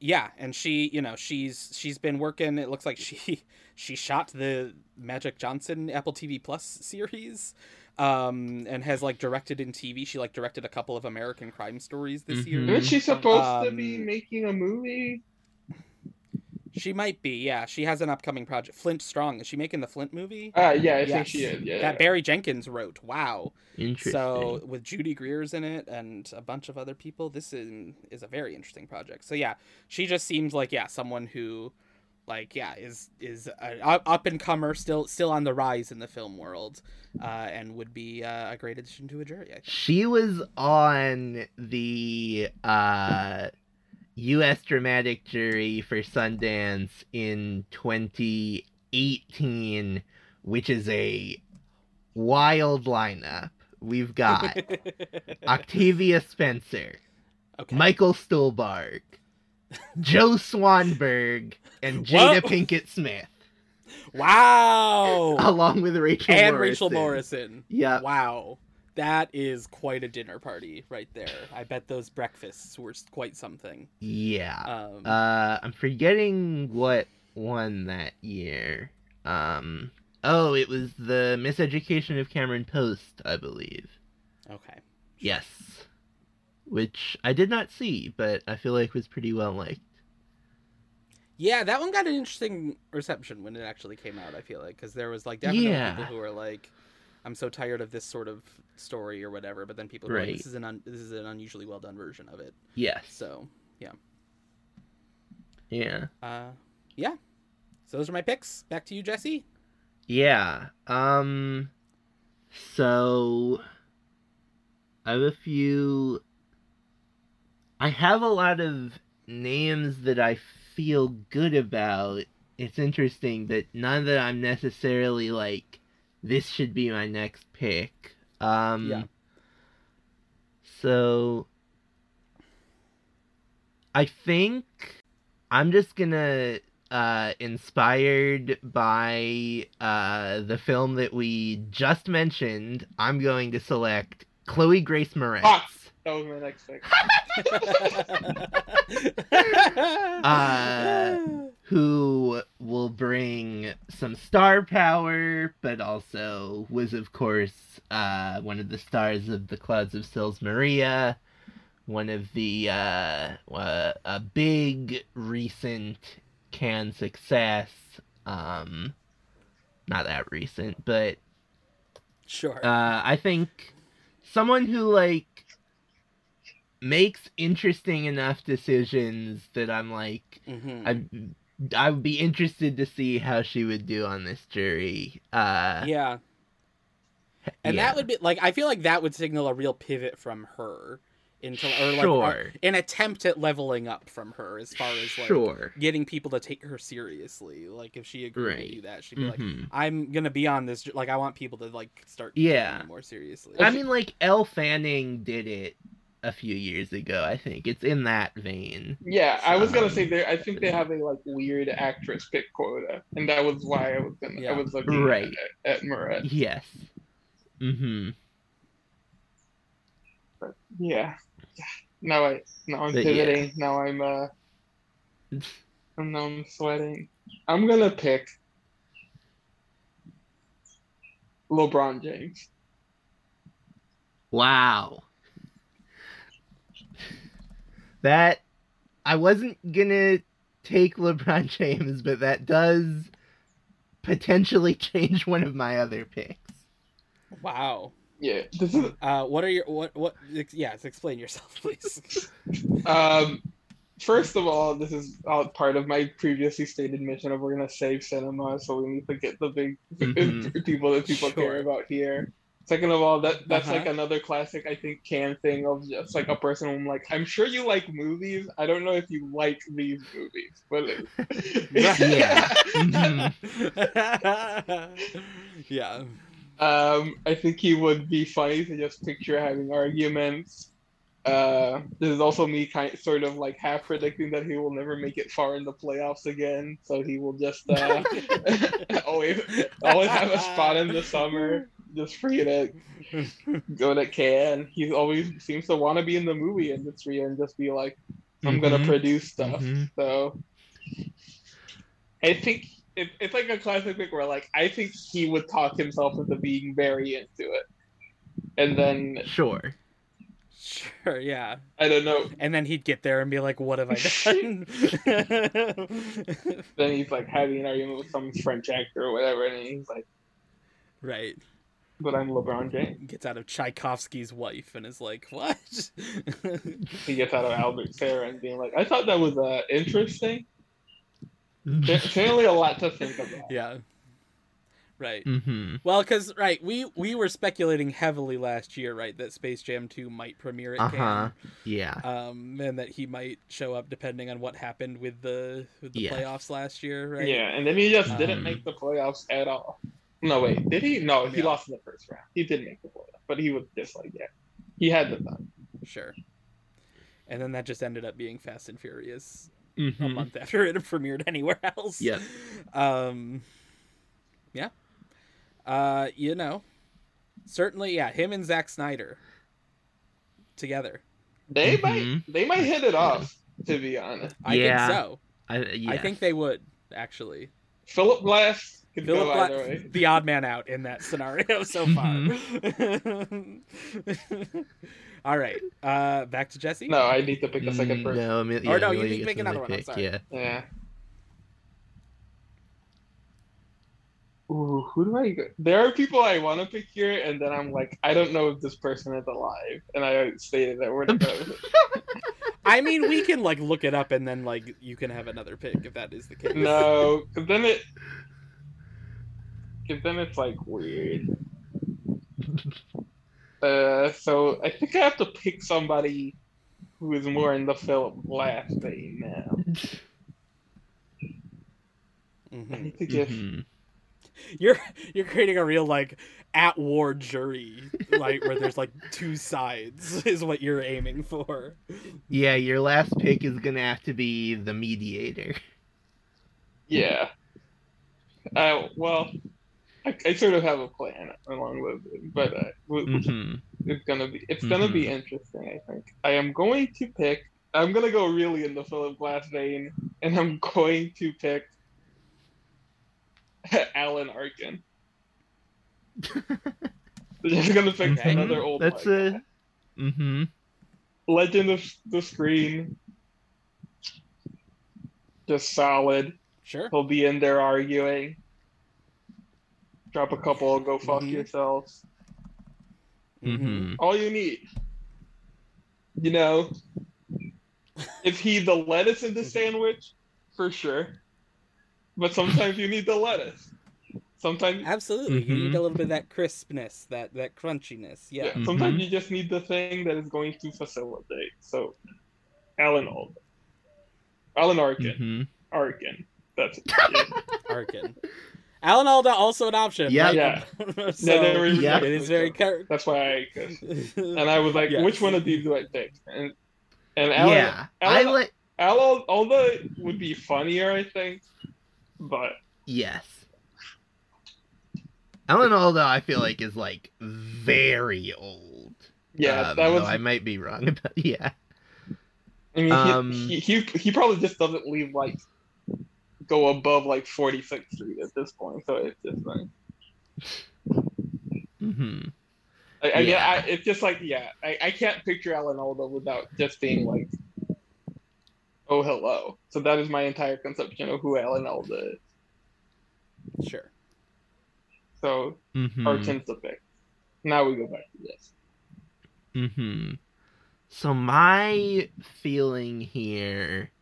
yeah, and she, you know, she's she's been working. It looks like she she shot the Magic Johnson Apple TV Plus series, um, and has like directed in TV. She like directed a couple of American crime stories this year. Mhm. Isn't she supposed to be Um, making a movie? She might be, yeah. She has an upcoming project. Flint Strong. Is she making the Flint movie? Uh, yeah, I think she is. Yeah. That Barry Jenkins wrote. Wow. Interesting. So with Judy Greer's in it and a bunch of other people, this is is a very interesting project. So yeah, she just seems like yeah someone who, like yeah is is an up and comer still still on the rise in the film world, uh, and would be uh, a great addition to a jury. I think. She was on the uh, U.S. dramatic jury for Sundance in 2018, which is a wild lineup. We've got Octavia Spencer, okay. Michael Stuhlbarg, Joe Swanberg, and Jada Whoa. Pinkett Smith, Wow. along with Rachel and Morrison. Rachel Morrison. Yep. Wow. That is quite a dinner party right there. I bet those breakfasts were quite something. Yeah. Um, Uh, I'm forgetting what won that year. Um, oh, it was the Miseducation of Cameron Post, I believe. okay. Yes, which I did not see, but I feel like was pretty well liked. Yeah, that one got an interesting reception when it actually came out. I feel like because there was like definitely Yeah. people who were like, "I'm so tired of this sort of story" or whatever. But then people were like, "This is an un- this is an unusually well done version of it." Yes. So yeah. Yeah. uh, yeah. So those are my picks. Back to you, Jesse. Yeah. Um. So. I have a few. I have a lot of names that I feel good about. It's interesting that none that I'm necessarily like, this should be my next pick. Um. Yeah. So. I think I'm just gonna uh, inspired by uh, the film that we just mentioned, I'm going to select Chloe Grace Moretz. Fuck. That was my next pick. Uh, who will bring some star power, but also was, of course, uh, one of the stars of The Clouds of Sils Maria, one of the, uh, uh, a big recent Cannes success. Um, not that recent, but sure. uh, I think someone who like makes interesting enough decisions that I'm like Mhm. I I would be interested to see how she would do on this jury. Uh, yeah. And yeah. that would be like I feel like that would signal a real pivot from her into or like Sure. a- an attempt at leveling up from her as far as like sure. getting people to take her seriously. Like if she agreed Right. to do that, she'd be like, Mhm. I'm gonna be on this. Like I want people to like start Yeah. more seriously. I mean, like Elle Fanning did it a few years ago. I think it's in that vein. Yeah, I was gonna Um, say there. I think they have a like weird actress pick quota, and that was why I was gonna. Yeah. I was looking Right. at, at Moret. Yes. Mm-hmm. But yeah, now I now I'm But yeah. pivoting. Now I'm uh, and now I'm sweating. I'm gonna pick LeBron James. Wow. That I wasn't gonna take LeBron James, but that does potentially change one of my other picks. Wow. Yeah, this is Uh, what are your what what? ex- Yes, explain yourself, please. um. First of all, this is all part of my previously stated mission of we're gonna save cinema, so we need to get the big Mhm. people that people Sure. care about here. Second of all, that that's like Uh-huh. another classic I think Cannes thing of just like a person I'm like, I'm sure you like movies. I don't know if you like these movies, but Yeah. yeah. Um, I think he would be funny to just picture having arguments. Uh, this is also me kind sort of like half predicting that he will never make it far in the playoffs again. So he will just uh, always always have a spot in the summer just for you to go to Cannes. He always seems to want to be in the movie industry and just be like, I'm gonna Mhm. produce stuff. Mhm. So I think it, it's like a classic pick where like I think he would talk himself into being very into it, and then Sure. Sure. Yeah. I don't know. And then he'd get there and be like, "What have I done?" Then he's like having an argument with some French actor or whatever, and he's like, right. "But I'm LeBron James." Gets out of Tchaikovsky's wife and is like, "What?" He gets out of Albert Serra and being like, "I thought that was uh, interesting." Apparently, a lot to think about. yeah. Right. Mm-hmm. Well, because right, we we were speculating heavily last year, right, that Space Jam Two might premiere at Uh huh. Cannes, Yeah. um, and that he might show up depending on what happened with the with the Yes. playoffs last year, right? Yeah, and then he just didn't Um, make the playoffs at all. No, wait, did he? No, he Yeah. lost in the first round. He did make the playoffs, but he was just like, yeah, he had the time. Sure. And then that just ended up being Fast and Furious a Mhm. month after it premiered anywhere else. Yep. Um. Yeah. Uh, you know, certainly, yeah. Him and Zack Snyder together. They Mhm. might, they might hit it off. To be honest, I Yeah. think so. I, yeah. I think they would actually. Philip Glass could Philip go Gla- the odd man out in that scenario so far. All right, uh, back to Jesse. No, I need to pick a second Mm, person. No, Emil- yeah, Or no, you need to gets pick another one, I'm pick, sorry. Yeah. Yeah. Ooh, who do I go? There are people I want to pick here, and then I'm like, I don't know if this person is alive, and I stated that we're not. I mean, we can like look it up and then like you can have another pick if that is the case. no, because then it, because then it's like weird. Uh, so I think I have to pick somebody who is more in the Philip Glass vein now. I Mhm. need to give. Mhm. You're you're creating a real like at war jury, like where there's like two sides is what you're aiming for. Yeah, your last pick is gonna have to be the mediator. Yeah. Uh, well, I, I sort of have a plan along with it, but uh, w- w- hmm it's gonna be it's gonna be interesting. I think I am going to pick. I'm gonna go really in the Philip Glass vein, and I'm going to pick Alan Arkin. Just gonna pick Okay. another old That's white a. guy. Mm-hmm. legend of the screen. Just solid. Sure. He'll be in there arguing. Drop a couple, go fuck Mhm. yourselves. Mm-hmm. All you need. You know, if he the lettuce in the sandwich, for sure. But sometimes you need the lettuce. Sometimes, Absolutely. You need Mhm. a little bit of that crispness, that that crunchiness. yeah. Yeah. Sometimes Mhm. you just need the thing that is going to facilitate. So, Alan Alda, Alan Arkin, Mm-hmm. Arkin. That's yeah. Arkin. Alan Alda also an option. Yeah. right? Yeah. so No, they were Yeah. it is very cur- That's why I. And I was like, Yes. which one of these do I pick? And and Alan, yeah, I Alan- like. Alan Alda would be funnier, I think. But Yes. Alan Alda, I feel like is like very old. yeah, Um, that was. I might be wrong about. Yeah. I mean, um, he, he he he probably just doesn't leave like go above like 46th Street at this point. So it's just like Mm-hmm. I, I, Yeah. I, it's just like yeah, I, I can't picture Alan Alda without just being like, oh hello. So that is my entire conception of who Alan Alda is. Sure. So Mm-hmm. our to pick. Now we go back to this. Mm-hmm. So my feeling here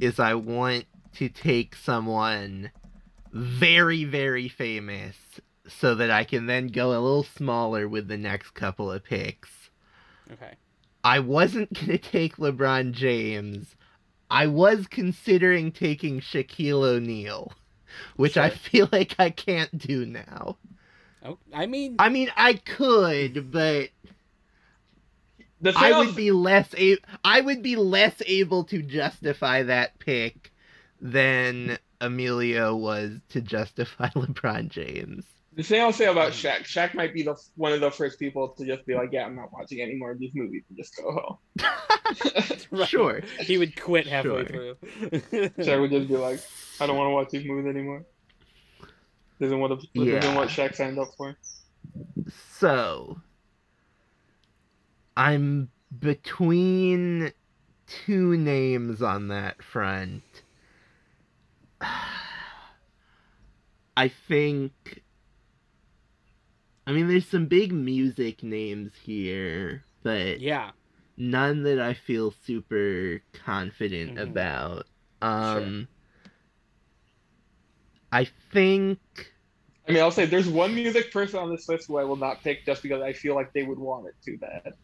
is I want to take someone very, very famous so that I can then go a little smaller with the next couple of picks. Okay. I wasn't gonna take LeBron James. I was considering taking Shaquille O'Neal, which I feel like I can't do now. Oh, I mean, I mean, I could, but The thing I would be less a- I would be less able to justify that pick than Emilio was to justify LeBron James. The thing I'll say about um, Shaq, Shaq might be the one of the first people to just be like, "Yeah, I'm not watching any more of these movies and just go home." Right. Sure. he would quit halfway Sure. through. Shaq would just be like, "I don't want to watch these movies anymore." Doesn't want to. Yeah. Doesn't what Shaq signed up for. So I'm between two names on that front. I think I mean there's some big music names here, but yeah. none that I feel super confident Mhm. about. Um I think I mean, I'll say there's one music person on this list who I will not pick just because I feel like they would want it too bad.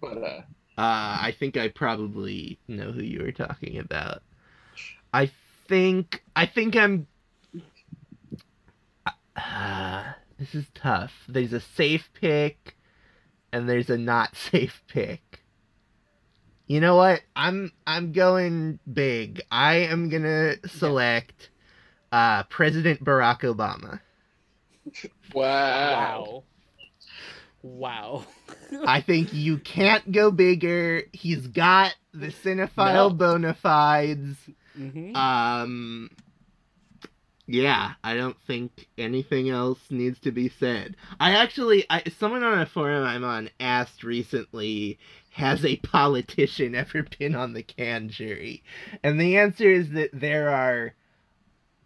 But uh, Uh, I think I probably know who you were talking about. I think I think I'm. Uh, this is tough. There's a safe pick, and there's a not safe pick. You know what? I'm I'm going big. I am gonna select uh, President Barack Obama. wow. Wow. Wow. I think you can't go bigger. He's got the cinephile No. bona fides. Hmm Um, yeah, I don't think anything else needs to be said. I actually, I, someone on a forum I'm on asked recently, has a politician ever been on the Cannes jury? And the answer is that there are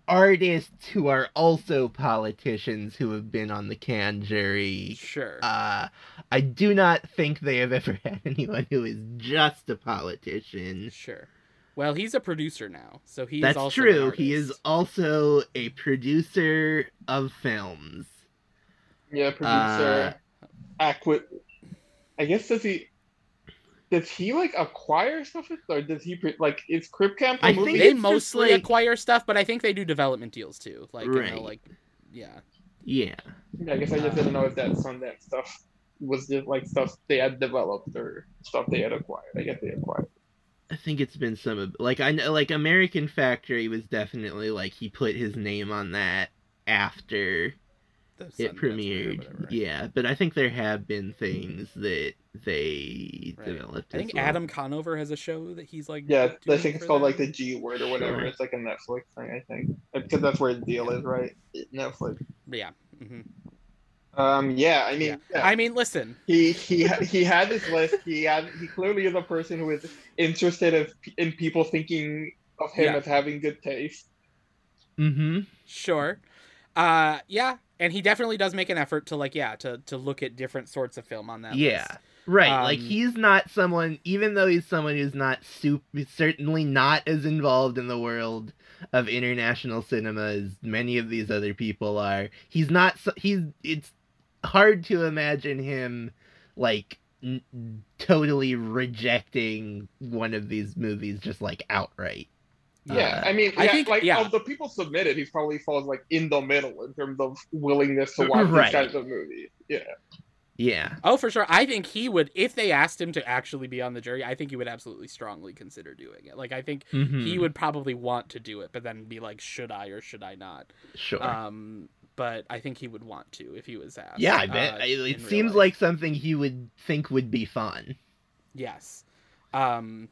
artists who are also politicians who have been on the Cannes jury. Sure. Uh, I do not think they have ever had anyone who is just a politician. Sure. Well, he's a producer now, so he's That's also an true. He is also a producer of films. Yeah, producer. Uh, Acquit. I guess does he? Does he like acquire stuff, or does he like is Crip Camp a I movie? think They it's mostly like- acquire stuff, but I think they do development deals too. Like, you Right. know, like, yeah. Yeah. Yeah, I guess I just didn't know if that Sundance stuff was just like stuff they had developed or stuff they had acquired. I guess they acquired. I think it's been some of like I know like American Factory was definitely like he put his name on that after it premiered. whatever. Yeah, but I think there have been things that they Right. developed. I think as well. Adam Conover has a show that he's like. Yeah, I think it's called them. like the G word or whatever. Sure. It's like a Netflix thing, I think, because that's where the deal is, right? Netflix. Yeah. hmm Um, yeah, I mean, Yeah. yeah. I mean, listen. he he he had this list. He had he clearly is a person who is interested of, in people thinking of him Yeah. as having good taste. Mm-hmm. Sure. Uh, yeah, and he definitely does make an effort to like, yeah, to to look at different sorts of film on that. Yeah. list. Right, like Um, he's not someone, even though he's someone who's not super, certainly not as involved in the world of international cinema as many of these other people are. He's not. so- He's. It's hard to imagine him like n- totally rejecting one of these movies just like outright. Yeah, Uh, I mean, I think- like yeah. of the people submitted, he probably falls like in the middle in terms of willingness to watch Right. these kinds of movies. Yeah, yeah. Oh, for sure. I think he would, if they asked him to actually be on the jury, I think he would absolutely strongly consider doing it. Like, I think Mhm. he would probably want to do it, but then be like, should I or should I not? Sure. Um, but I think he would want to if he was asked. yeah, I bet. uh, it seems like something he would think would be fun. Yes. Um,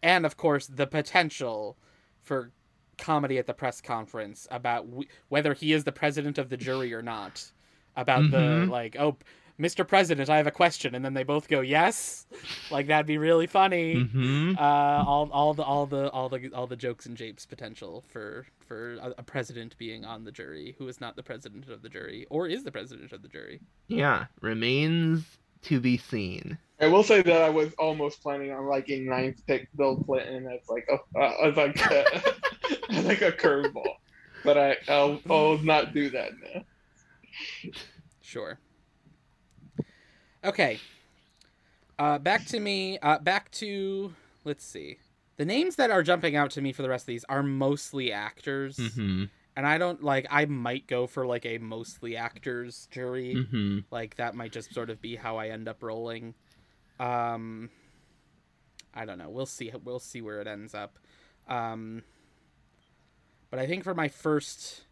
and of course, the potential for comedy at the press conference about w- whether he is the president of the jury or not. about the Mhm. like, oh, Mr. President, I have a question, and then they both go yes, like that'd be really funny. Mm-hmm. Uh, all all the all the all the all the jokes and japes potential for for a, a president being on the jury who is not the president of the jury or is the president of the jury. Yeah, remains to be seen. I will say that I was almost planning on liking ninth pick Bill Clinton as like a uh, as like a, as like a curveball, but I I'll, I'll not do that now. Sure. Okay. Uh, back to me. Uh, back to let's see. The names that are jumping out to me for the rest of these are mostly actors, Mm-hmm. and I don't like. I might go for like a mostly actors jury. Mm-hmm. Like that might just sort of be how I end up rolling. Um, I don't know. We'll see. We'll see where it ends up. Um, but I think for my first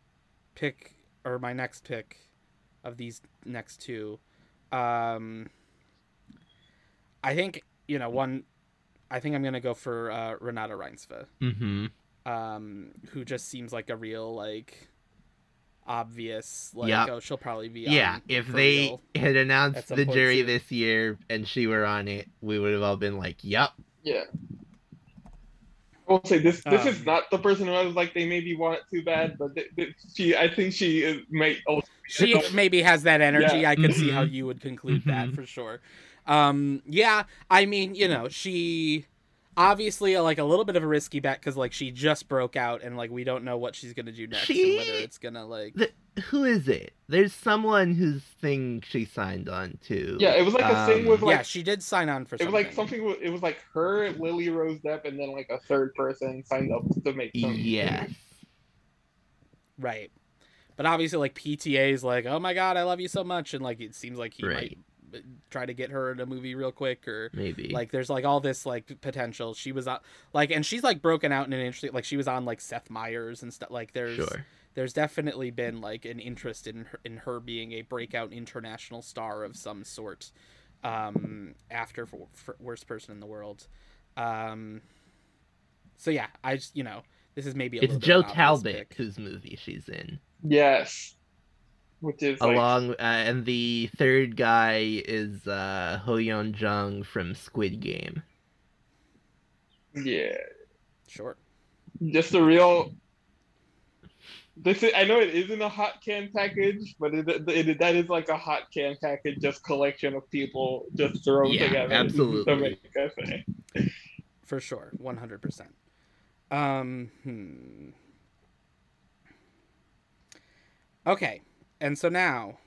pick or my next pick of these next two, um, I think you know one. I think I'm gonna go for uh, Renata Reinsve Mm-hmm. um, who just seems like a real like obvious like Yep. oh she'll probably be Yeah, if they real. had announced the jury soon. this year and she were on it, we would have all been like, "Yep." Yeah. I will say this. This is Um, not the person who I was like they maybe want it too bad, but th- th- she. I think she is, may. Also, she maybe has that energy Yeah. i could see how Mhm. you would conclude that Mhm. for sure um yeah i mean you know she obviously like a little bit of a risky bet because like she just broke out and like we don't know what she's gonna do next She- and whether it's gonna like The, who is it? There's someone whose thing she signed on to. yeah, it was like a thing Um, with like yeah she did sign on for it was like something. It was like her, Lily Rose Depp, and then like a third person signed up to make. Some Yes. right but obviously like pta is like oh my god i love you so much and like it seems like he Right. might try to get her in a movie real quick or Maybe. like there's like all this like potential she was on like and she's like broken out in an interesting like she was on like seth meyers and stuff like there's sure. there's definitely been like an interest in her, in her being a breakout international star of some sort um after for, for worst person in the world um so yeah i just you know this is maybe a It's little Joe of an obvious Talbot whose movie she's in. Yes. Which is like, Along, uh, and the third guy is uh, Ho Yeon Jung from Squid Game. yeah, sure just a real. This is, I know it isn't a hot Cannes package, but it, it, that is like a hot Cannes package, just collection of people just thrown Yeah, together absolutely. to make for sure 100% um hmm. okay and so now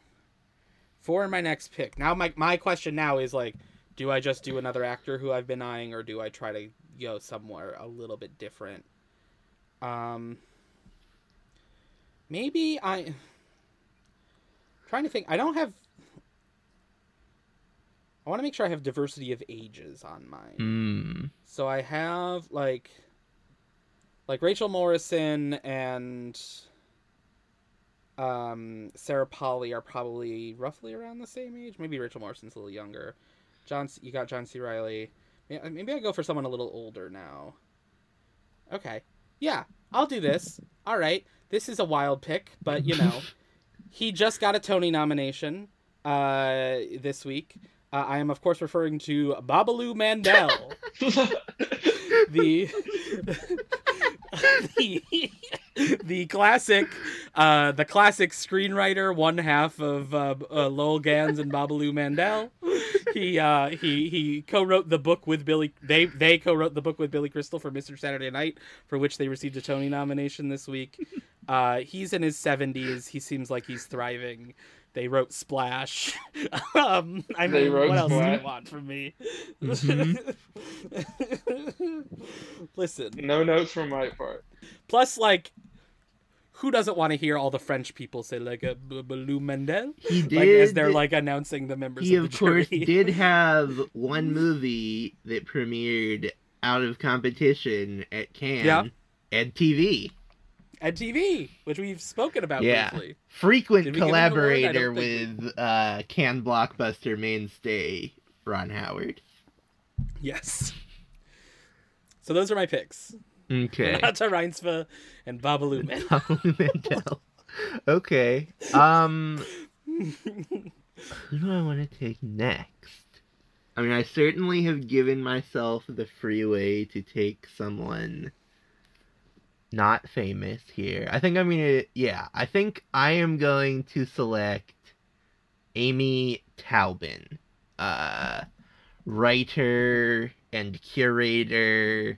for my next pick now my, my question now is like do i just do another actor who i've been eyeing or do i try to go somewhere a little bit different um maybe i trying to think i don't have i want to make sure i have diversity of ages on mine Hmm. so I have like like Rachel Morrison and um Sarah Polley are probably roughly around the same age. Maybe Rachel Morrison's a little younger. John C- you got John C. Reilly. Maybe I go for someone a little older now. Okay. Yeah, I'll do this. All right. This is a wild pick, but you know, he just got a Tony nomination uh this week. Uh, I am of course referring to Babaloo Mandel the the, the classic uh the classic screenwriter one half of uh, uh, Lowell Ganz and Babaloo Mandel he uh he he co-wrote the book with Billy they they co-wrote the book with Billy Crystal for Mr. Saturday Night for which they received a Tony nomination this week uh he's in his 70s he seems like he's thriving they wrote Splash. um, I mean, They wrote what else do you want from me? Mhm. Listen, no notes from my part. plus, like, who doesn't want to hear all the French people say like a B- Balou Mandel? He did. Like as they're like announcing the members he of of course did have one movie that premiered out of competition at Cannes Yeah. and TV. at TV, which we've spoken about Yeah. briefly. Frequent Did we give him an award? I collaborator with uh, Cannes blockbuster mainstay Ron Howard. Yes. So those are my picks. Okay. Renata Reinsve and Babaloo Mandel. Mandel. Okay. Um Who do I want to take next? I mean, I certainly have given myself the freeway to take someone not famous here. I think I'm gonna, yeah, I think I am going to select Amy Taubin, uh, writer and curator.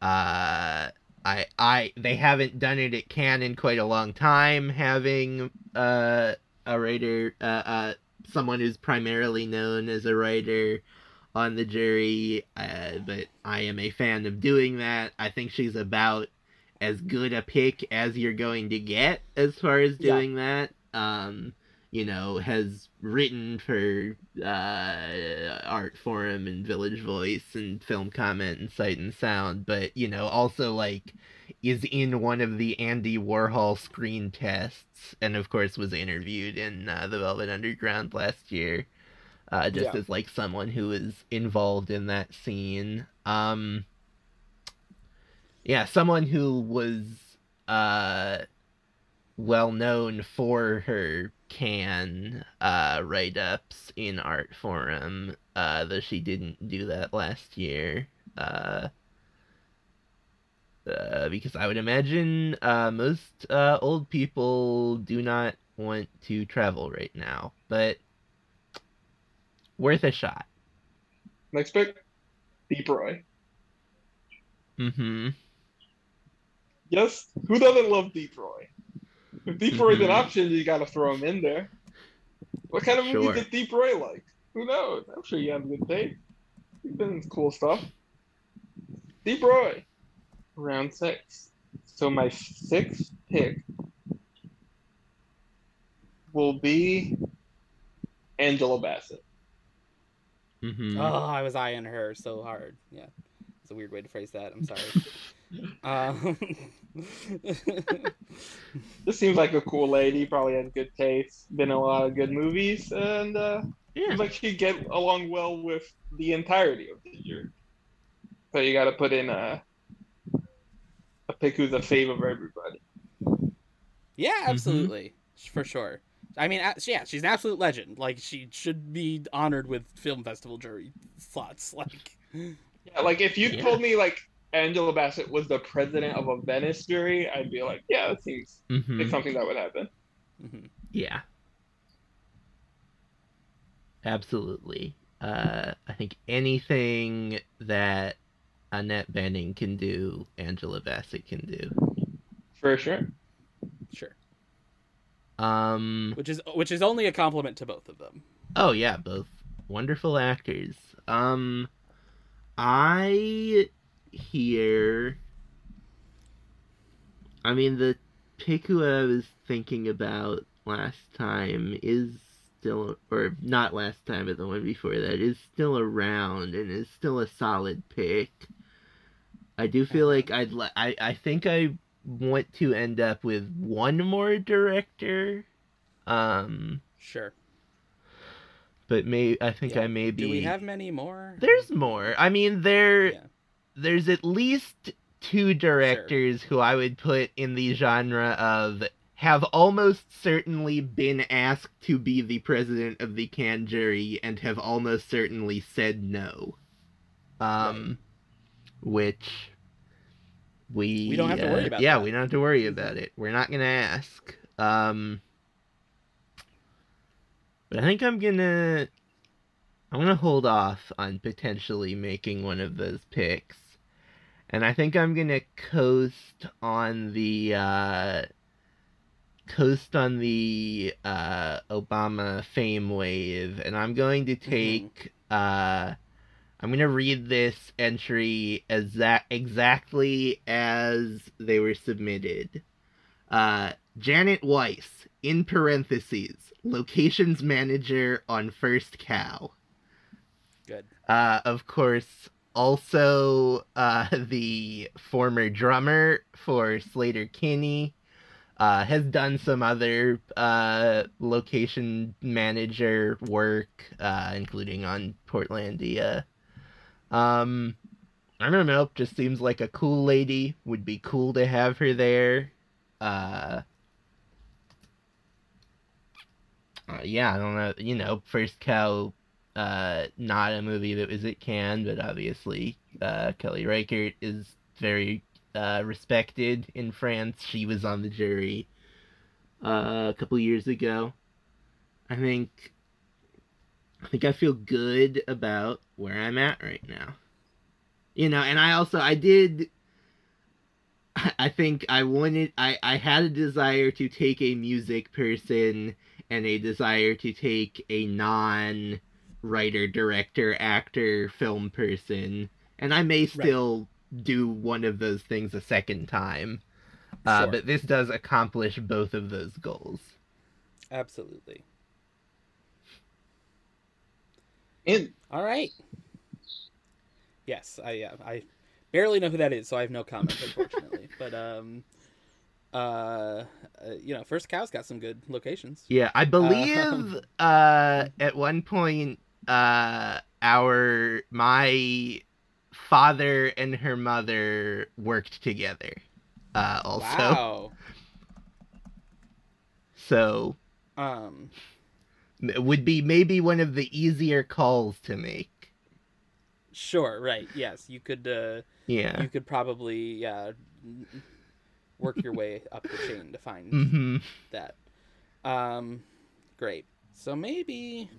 Uh, I, I, they haven't done it at Cannes in quite a long time, having uh, a writer, uh, uh, someone who's primarily known as a writer on the jury. Uh, but I am a fan of doing that. I think she's about as good a pick as you're going to get as far as Yeah. doing that. Um, you know, has written for uh, Art Forum and Village Voice and Film Comment and Sight and Sound, but you know, also like is in one of the Andy Warhol screen tests, and of course was interviewed in uh, the Velvet Underground last year, uh, just Yeah. as like someone who was involved in that scene. Um, yeah, someone who was uh well known for her Cannes uh write ups in art forum uh though she didn't do that last year uh uh, because I would imagine uh, most uh, old people do not want to travel right now, but worth a shot. Next pick, Deep Roy. Mm-hmm. Yes, who doesn't love Deep Roy? If Deep Roy's an Mhm. option, you gotta throw him in there. What kind of movies Sure. did Deep Roy like? Who knows? I'm sure you have a good taste. He's been cool stuff. Deep Roy, round six. So my sixth pick will be Angela Bassett. Mm-hmm. Oh, I was eyeing her so hard. Yeah, it's a weird way to phrase that. I'm sorry. um, This seems like a cool lady. Probably has good taste. Been in a lot of good movies, and uh, yeah. seems like she'd get along well with the entirety of the jury. So you got to put in a a pick who's a fave of everybody. yeah, Mm-hmm. absolutely, for sure. I mean, yeah, she's an absolute legend. Like, she should be honored with film festival jury slots. Like, Yeah, like if you Yeah. told me like Angela Bassett was the president of a Venice jury, I'd be like, yeah, that seems Mhm. like something that would happen. mhm. Yeah. Absolutely. Uh, I think anything that Annette Bening can do, Angela Bassett can do. For sure. sure. Um. Which is which is only a compliment to both of them. Oh yeah, both wonderful actors. Um, I hear. I mean, the pick who I was thinking about last time is still, or not last time, but the one before that is still around and is still a solid pick. I do feel like I'd. Li- I I think I want to end up with one more director. Um Sure. But may I think Yeah. I may be. Do we have many more? There's more. I mean, there Yeah. there's at least two directors who I would put in the genre of have almost certainly been asked to be the president of the Cannes jury and have almost certainly said no. Um, which we We don't have to worry about Yeah, that. we don't have to worry about it. We're not gonna ask. Um, but I think I'm gonna I'm gonna hold off on potentially making one of those picks. And I think I'm gonna coast on the uh coast on the uh Obama fame wave and I'm going to take uh I'm going to read this entry as that exactly as they were submitted. Uh Janet Weiss in parentheses locations manager on First Cow. Good. Uh, of course, also uh, the former drummer for Sleater-Kinney uh, has done some other uh, location manager work, uh, including on Portlandia. Um, I don't know, just seems like a cool lady. Would be cool to have her there. Uh, yeah, I don't know. You know, First Cow, uh, not a movie that was at Cannes, but obviously, uh, Kelly Reichardt is very uh, respected in France. She was on the jury uh, a couple years ago. I think, I think I feel good about where I'm at right now. You know, and I also I did. I think I wanted I I had a desire to take a music person and a desire to take a non writer, director, actor, film person, and I may still right. do one of those things a second time. Uh, But this does accomplish both of those goals. Absolutely. In. All right. Yes, I yeah, I barely know who that is, so I have no comment, unfortunately. but um, uh, uh, you know, First Cow's got some good locations. Yeah, I believe um, uh, at one point, uh, our my father and her mother worked together. Uh, also. Wow. So. Um. it Would be maybe one of the easier calls to make. Sure. Right. Yes. You could. Uh, yeah. You could probably. Yeah. Work your way up the chain to find mm-hmm. that. Um. Great. So maybe.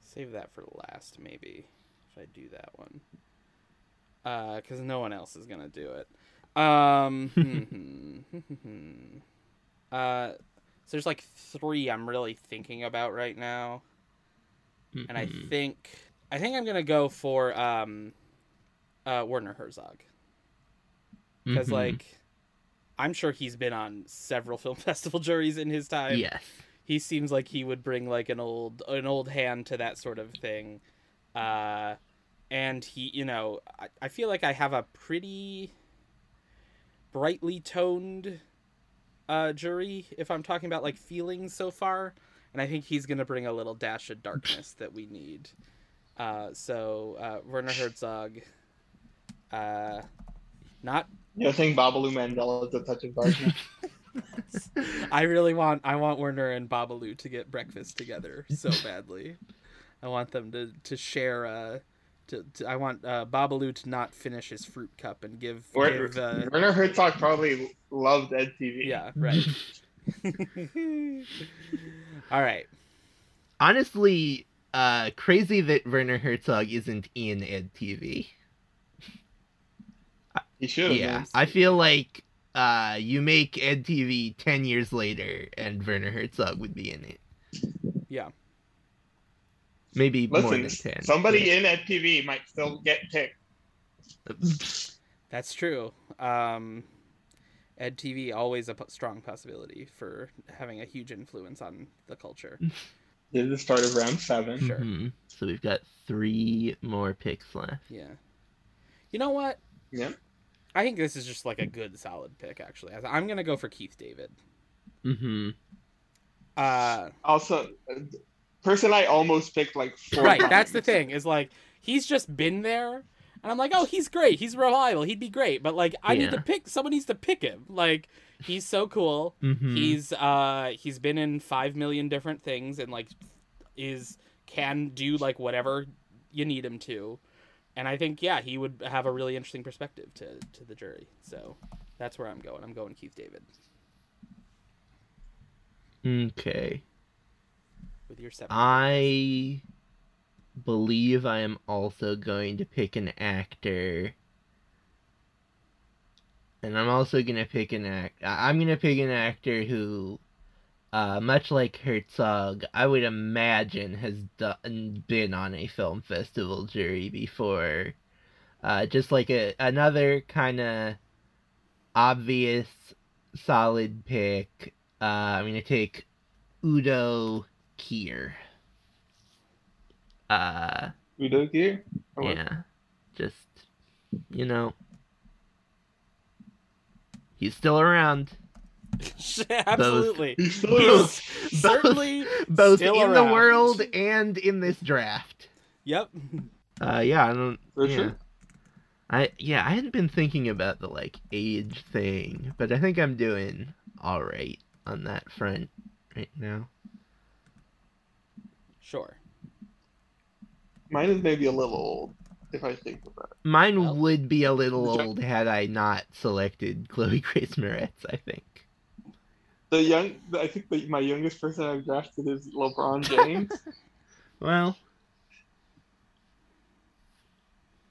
Save that for last, maybe. If I do that one. Uh, because no one else is gonna do it. Um. uh, so there's like three I'm really thinking about right now, mm-hmm. and I mm-hmm. think I think I'm gonna go for um, uh, Werner Herzog, because mm-hmm. like I'm sure he's been on several film festival juries in his time. Yes, he seems like he would bring like an old an old hand to that sort of thing. Uh, and he, you know, I, I feel like I have a pretty brightly toned uh, jury if I'm talking about like feelings so far, and I think he's gonna bring a little dash of darkness that we need. Uh, so uh, Werner Herzog, uh, not. You think Babaloo Mandela is a touch of darkness? I really want I want Werner and Babaloo to get breakfast together so badly. I want them to to share uh, to, to, I want uh, Babaloo to not finish his fruit cup and give. Werner, give uh, Werner Herzog probably loved EDtv. Yeah, right. All right. Honestly, uh, crazy that Werner Herzog isn't in EDtv. He should. Yeah, I feel like uh, you make EDtv ten years later, and Werner Herzog would be in it. Yeah. Maybe Listen, more than ten. Somebody but... in at TV might still get picked. That's true. Um, EDtv always a strong possibility for having a huge influence on the culture. This is the start of round seven. Sure. Mm-hmm. So we've got three more picks left. Yeah. You know what? Yeah. I think this is just like a good solid pick actually. I'm gonna go for Keith David. Mm-hmm. Uh, also, person I almost picked like four. Right, times. that's the thing. Is like he's just been there, and I'm like, oh, he's great. He's reliable. He'd be great. But like, I yeah. need to pick. Someone needs to pick him. Like, he's so cool. Mm-hmm. He's uh he's been in five million different things and like is can do like whatever you need him to. And I think yeah, he would have a really interesting perspective to to the jury. So that's where I'm going. I'm going Keith David. Okay with your seven? I believe I am also going to pick an actor. And I'm also gonna pick an act. I'm gonna pick an actor who, uh, much like Herzog, I would imagine has done, been on a film festival jury before. Uh, just like a another kind of obvious, solid pick. Uh, I'm gonna take Udo Kier. Uh, Udo Kier? yeah. Just, you know, he's still around. Absolutely. Both, he's still both, certainly both in around. the world and in this draft. Yep. Uh, yeah, I don't. For yeah. sure. I yeah, I hadn't been thinking about the like age thing, but I think I'm doing all right on that front. right now. Sure. Mine is maybe a little old if I think about it. Mine Well- would be a little Ja- old had I not selected Chloe Grace Moretz, I think. The young, I think the, my youngest person I've drafted is LeBron James. Well,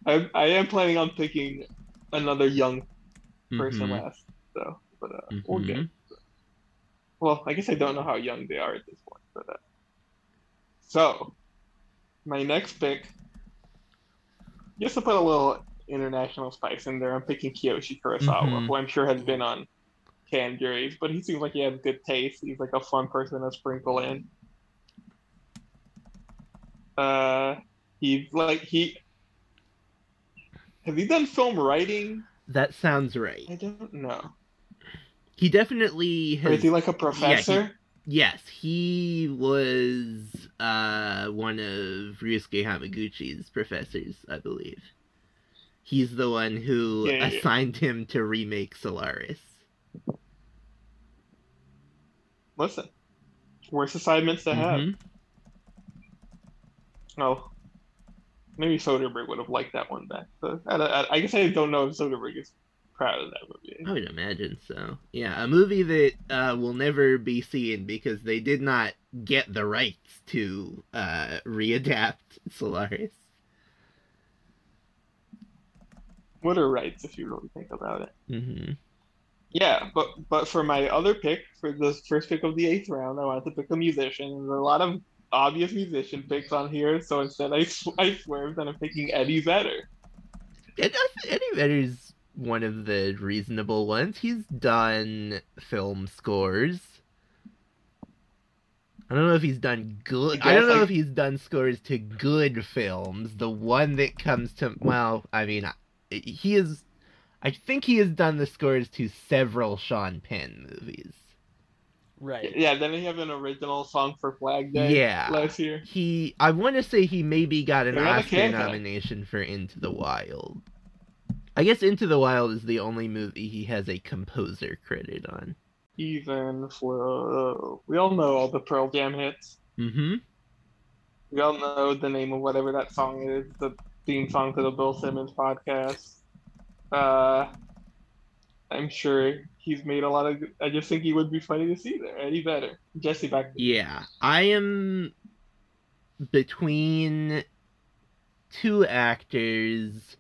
I I am planning on picking another young person mhm, last, so but uh, we'll get. mhm. Well, I guess I don't know how young they are at this point, but uh, so my next pick, just to put a little international spice in there, I'm picking Kiyoshi Kurosawa, Mhm. who I'm sure has been on Cannes juries, but he seems like he has good taste. He's like a fun person to sprinkle in. Uh, he's like he. Have you done film writing? that sounds right. I don't know. He definitely Or is he like a professor? Yes, he was uh, one of Ryusuke Hamaguchi's professors, I believe. He's the one who Yeah, yeah, yeah. assigned him to remake Solaris. Listen, worst assignments to have. Mhm. Oh, maybe Soderbergh would have liked that one back. But I, I, I guess I don't know if Soderbergh is proud of that movie. I would imagine so. Yeah, a movie that uh, will never be seen because they did not get the rights to uh, readapt Solaris. What are rights if you really think about it? hmm Yeah, but but for my other pick, for the first pick of the eighth round, I wanted to pick a musician. There's a lot of obvious musician picks on here, so instead I, sw- I swerved and I'm picking Eddie Vedder. And I th- Eddie Vedder's one of the reasonable ones. He's done film scores. I don't know if he's done good. I I, don't know if he's done scores to good films. The one that comes to well, I mean, he is. I think he has done the scores to several Sean Penn movies. Right. Yeah, then he have an original song for Flag Day Yeah. last year. He, I want to say he maybe got an They got a Oscar can can. nomination for Into the Wild. I guess Into the Wild is the only movie he has a composer credit on. Even for we all know all the Pearl Jam hits. Mm-hmm. We all know the name of whatever that song is, the theme song to the Bill Simmons podcast. Uh, I'm sure he's made a lot of. I just think he would be funny to see there. Eddie Vedder, Jesse back. Yeah, I am between two actors,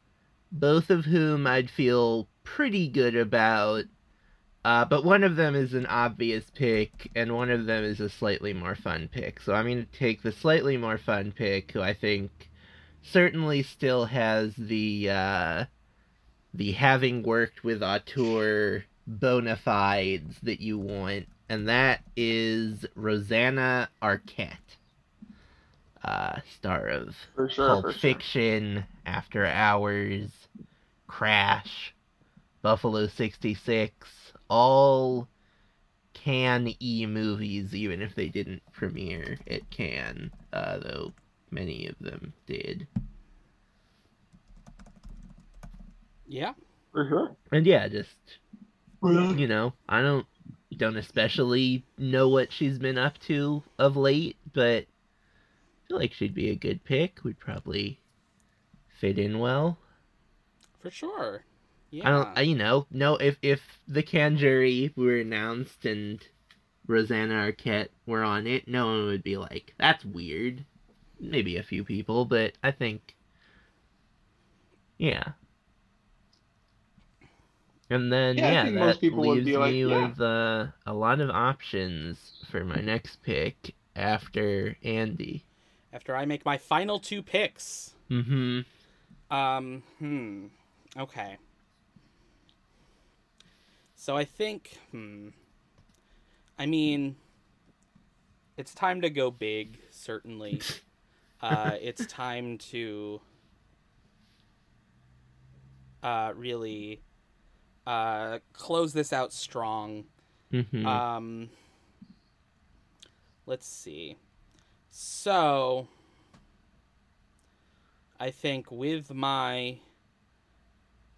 both of whom I'd feel pretty good about. Uh, but one of them is an obvious pick, and one of them is a slightly more fun pick. So I'm going to take the slightly more fun pick, who I think certainly still has the uh, the having worked with auteur bona fides that you want, and that is Rosanna Arquette, uh, star of for sure. Pulp for sure. Fiction, After Hours, Crash, Buffalo 66, all can E movies, even if they didn't premiere at Cannes, uh, though many of them did. Yeah. For sure. And yeah, just you know, I don't don't especially know what she's been up to of late, but I feel like she'd be a good pick. Would probably fit in well. For sure. Yeah. I don't, I, you know, no. If if the Cannes jury were announced and Rosanna Arquette were on it, no one would be like, "That's weird." Maybe a few people, but I think, yeah. And then Yeah, I think that most people would leaves be like, me yeah. with uh, a lot of options for my next pick after Andy. After I make my final two picks. Mm-hmm. Um, hmm. Okay. So I think, hmm. I mean, it's time to go big, certainly. uh, it's time to uh, really uh, close this out strong. Mm-hmm. Um, let's see. So, I think with my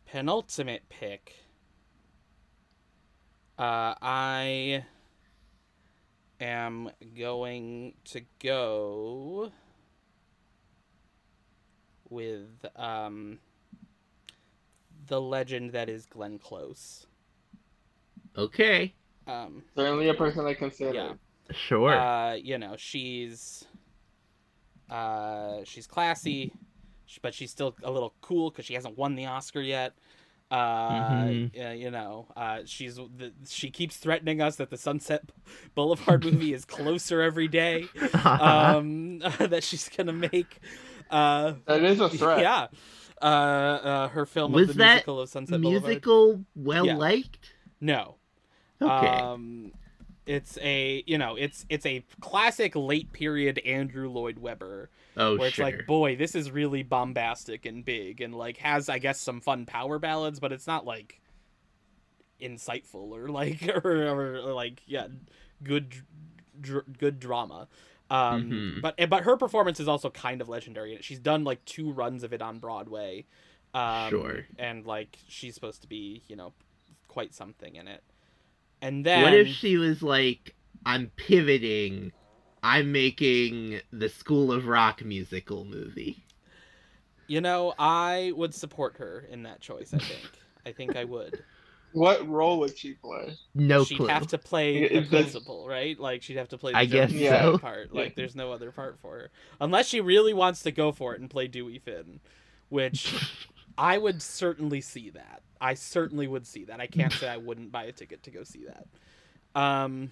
penultimate pick, uh, I am going to go with um, the legend that is Glenn Close. Okay. Um, Certainly a person I consider. Yeah. Sure. uh, you know, she's uh, she's classy, but she's still a little cool because she hasn't won the Oscar yet. Uh, Mhm. yeah, you know, uh, she's the, she keeps threatening us that the Sunset Boulevard movie is closer every day. Um, that she's gonna make. Uh, That is a threat. yeah. Uh, uh, her film Was of the that musical of Sunset Boulevard. Musical well Yeah. liked? No. Okay. Um, it's a you know it's it's a classic late period Andrew Lloyd Webber oh, where it's sure. like boy this is really bombastic and big and like has I guess some fun power ballads but it's not like insightful or like or, or, or, like yeah good dr- good drama. Um, Mhm. but but her performance is also kind of legendary. She's done like two runs of it on Broadway. Um, Sure. And like she's supposed to be, you know, quite something in it. And then What if she was like, I'm pivoting, I'm making the School of Rock musical movie? you know, I would support her in that choice, I think. I think I would. What role would she play? No she'd clue. have to play Yeah, the principal, right? Like she'd have to play the I guess Joan so. part. Yeah. Like there's no other part for her. Unless she really wants to go for it and play Dewey Finn, which I would certainly see that. I certainly would see that. I can't say I wouldn't buy a ticket to go see that. Um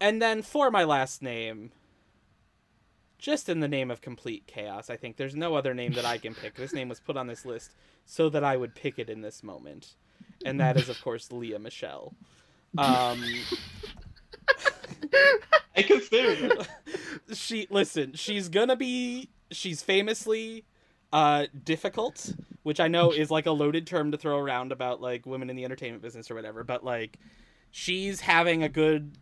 And then for my last name, just in the name of complete chaos, I think there's no other name that I can pick. This name was put on this list so that I would pick it in this moment. And that is of course Lea Michele. Um I consider it. she listen she's gonna be she's famously uh difficult which i know is like a loaded term to throw around about like women in the entertainment business or whatever but like she's having a good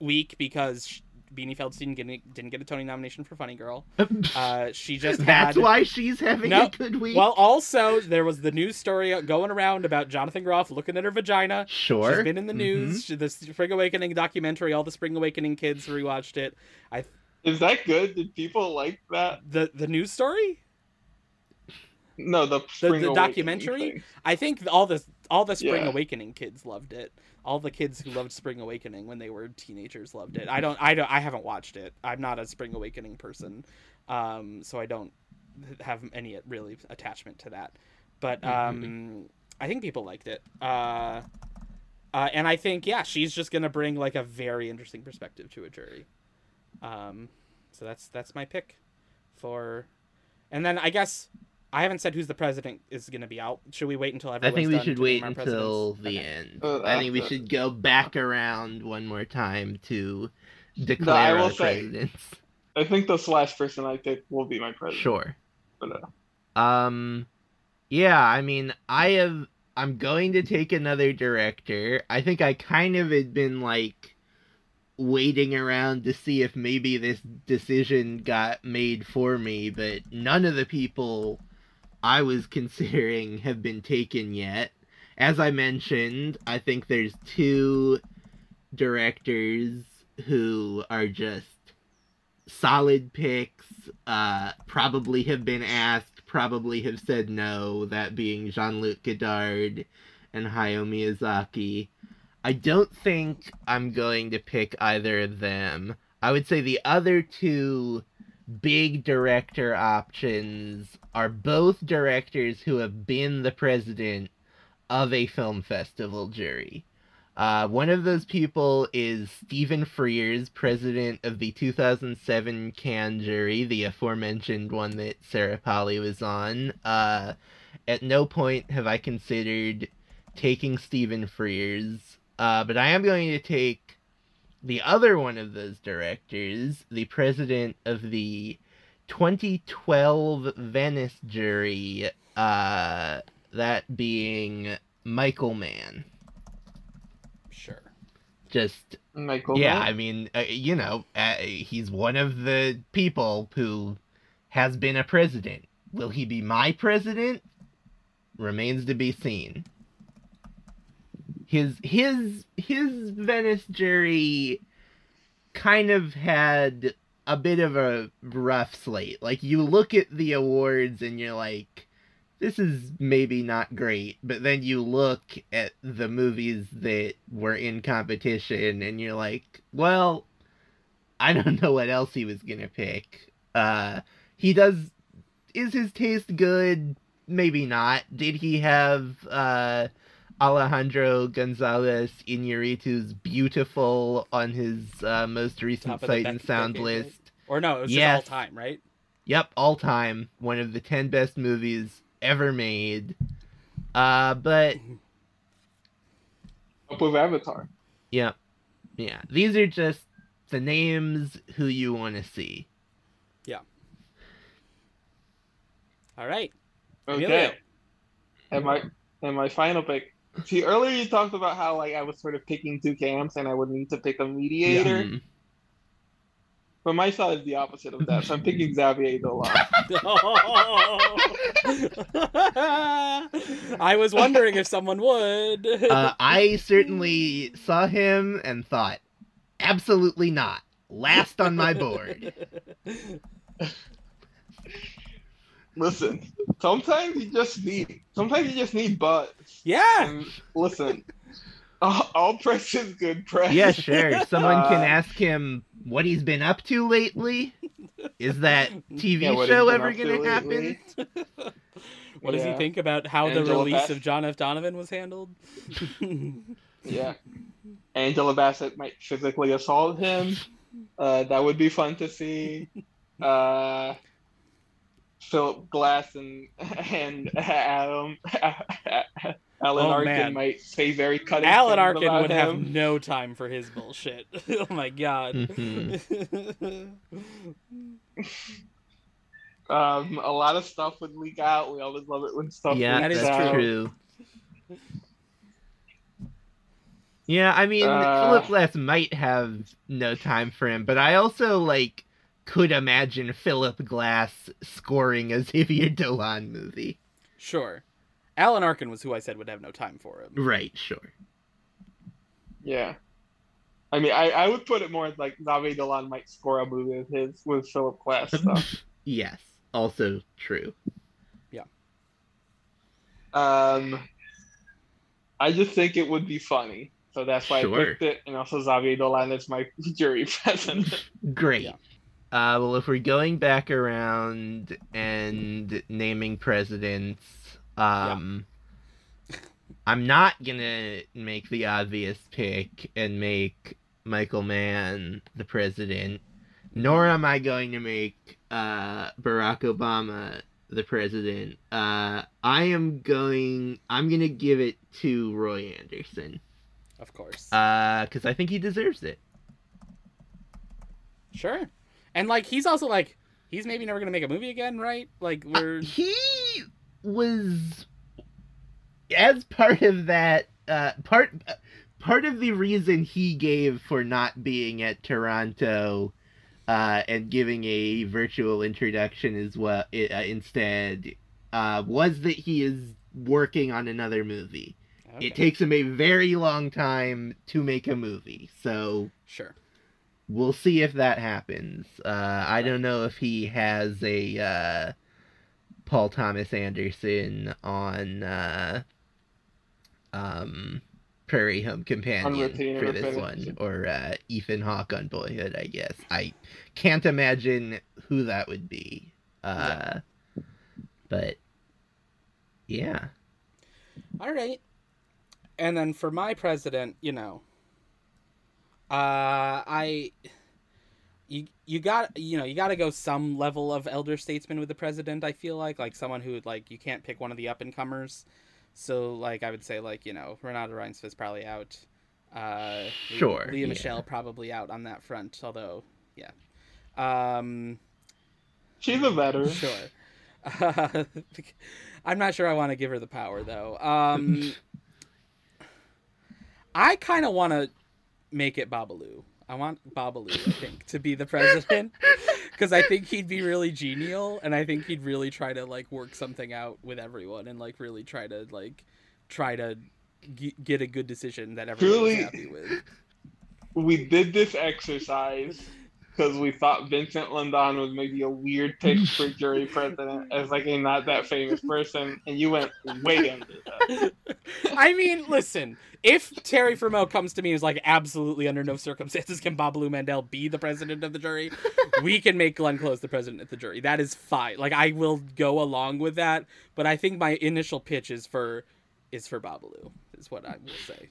week because Beanie Feldstein didn't, didn't get a Tony nomination for Funny Girl. Uh, she just That's had. why she's having No, a good week. Well, also there was the news story going around about Jonathan Groff looking at her vagina. sure. She's been in the Mhm. news. She- The Spring Awakening documentary. All the Spring Awakening kids rewatched it. I is that good? Did people like that? The the news story. No, the Spring the Awakening documentary? thing. I think all the all the Spring Yeah. Awakening kids loved it. All the kids who loved Spring Awakening when they were teenagers loved it. I don't. I don't. I haven't watched it. I'm not a Spring Awakening person, um, so I don't have any really attachment to that. But um, I think people liked it. Uh, uh, and I think yeah, she's just gonna bring like a very interesting perspective to a jury. Um, so that's that's my pick for, and then I guess I haven't said who's the president is going to be out. Should we wait until I everyone's think we done should wait until the Okay. end. Uh, I think we after- should go back around one more time to I declare will our say- presidents. I think the last person I pick will be my president. Sure. But, uh, Um, yeah, I mean, I have. I'm going to take another director. I think I kind of had been like waiting around to see if maybe this decision got made for me, but none of the people I was considering have been taken yet. As I mentioned, I think there's two directors who are just solid picks, uh, probably have been asked, probably have said no, that being Jean Luc Godard and Hayao Miyazaki. I don't think I'm going to pick either of them. I would say the other two big director options are both directors who have been the president of a film festival jury. Uh, one of those people is Stephen Frears, president of the 2007 Cannes jury, the aforementioned one that Sarah Polley was on. Uh, at no point have I considered taking Stephen Frears, uh, but I am going to take the other one of those directors, the president of the 2012 Venice jury, uh, that being Michael Mann. Sure. Just Michael. yeah, Mann? I mean, uh, you know, uh, he's one of the people who has been a president. Will he be my president? Remains to be seen. His his his Venice jury kind of had a bit of a rough slate. Like you look at the awards and you're like, this is maybe not great, but then you look at the movies that were in competition and you're like, well, I don't know what else he was gonna pick. Uh, he does. Is his taste good? Maybe not. Did he have uh, Alejandro Gonzalez Inarritu's "Biutiful" on his uh, most recent Top Sight and Sound decade, right? list? Or no, it was Yes. just all time, right? Yep, all time. One of the 10 best movies ever made. Uh, but, Up with Avatar. yep. Yeah. These are just the names who you want to see. Yeah. All right. Okay. Emilio. And my and my final pick. See, earlier you talked about how like I was sort of picking two camps and I would need to pick a mediator. Mhm. But my thought is the opposite of that. So I'm picking Xavier Dolan. I was wondering if someone would. Uh, I certainly saw him and thought, absolutely not. Last on my board. Listen, sometimes you just need sometimes you just need butts. yeah. And listen, all, all press is good press. Yeah, sure. Someone can Uh, ask him what he's been up to lately. Is that TV Yeah, show ever gonna happen? lately. What does he think about how the release Bassett. of John F. Donovan was handled? Yeah. Angela Bassett might physically assault him. Uh, that would be fun to see. Uh, Philip Glass and and Adam Alan Oh, Arkin man. say say very cutting. Alan Arkin about would have no time for his bullshit. oh my god. Mhm. Um, a lot of stuff would leak out. We always love it when stuff yeah, leaks that's out. true. Yeah, I mean, Uh, Philip Glass might have no time for him, but I also like could imagine Philip Glass scoring a Xavier Dolan movie. sure. Alan Arkin was who I said would have no time for him. Right, sure. Yeah. I mean, I, I would put it more as like Xavier Dolan might score a movie with his with Philip Glass stuff. Yes, also true. Yeah. Um, I just think it would be funny, so that's why I picked it. And also, Xavier Dolan is my jury president. Great. Yeah. Uh, well, if we're going back around and naming presidents, um, I'm not gonna make the obvious pick and make Michael Mann the president, nor am I going to make uh, Barack Obama the president. Uh, I am going. I'm gonna give it to Roy Andersson Of course. because I think he deserves it. sure. And like he's also like he's maybe never gonna make a movie again, right? Like we're he was as part of that uh part part of the reason he gave for not being at Toronto uh and giving a virtual introduction as well uh, instead uh was that he is working on another movie. Okay. It takes him a very long time to make a movie. So sure. We'll see if that happens. Uh, I don't know if he has a uh, Paul Thomas Anderson on uh, um, Prairie Home Companion for this Finish. one, or uh, Ethan Hawke on Boyhood. I guess I can't imagine who that would be. Uh, But yeah, All right. And then for my president, you know, uh, I, you you got you know you got to go some level of elder statesman with the president. I feel like like someone who like you can't pick one of the up and comers. So like I would say like you know Renata Reinsve probably out. Uh, Sure, Leah yeah. Michelle probably out on that front. Although, yeah. Um, She's a veteran. Sure. Uh, I'm not sure I want to give her the power though. Um, I kind of want to make it Babaloo. I want Babaloo, I think, to be the president because I think he'd be really genial, and I think he'd really try to like work something out with everyone, and like really try to like try to g- get a good decision that everyone's Truly- happy with. we did this exercise because we thought Vincent Lindon was maybe a weird pick for jury president as like a not that famous person, and you went way under that. I mean, listen, if Thierry Frémaux comes to me and is like, absolutely under no circumstances can Babaloo Mandel be the president of the jury, we can make Glenn Close the president of the jury. That is fine. Like I will go along with that, but I think my initial pitch is for is for Babaloo, is what I will say.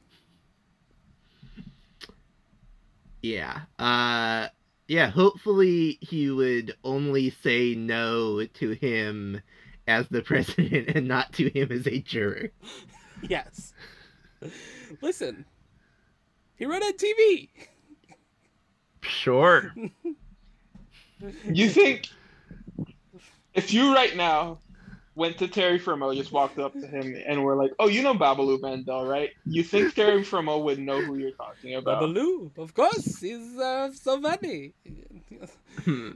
Yeah. Uh yeah, hopefully he would only say no to him as the president and not to him as a juror. Yes. Listen. He run on TV. Sure. You think if you right now went to Thierry Frémaux, just walked up to him, and we're like, "Oh, you know Babaloo Mandel, right?" You think Thierry Frémaux would know who you're talking about? Babaloo, of course, he's uh, so funny. Hmm.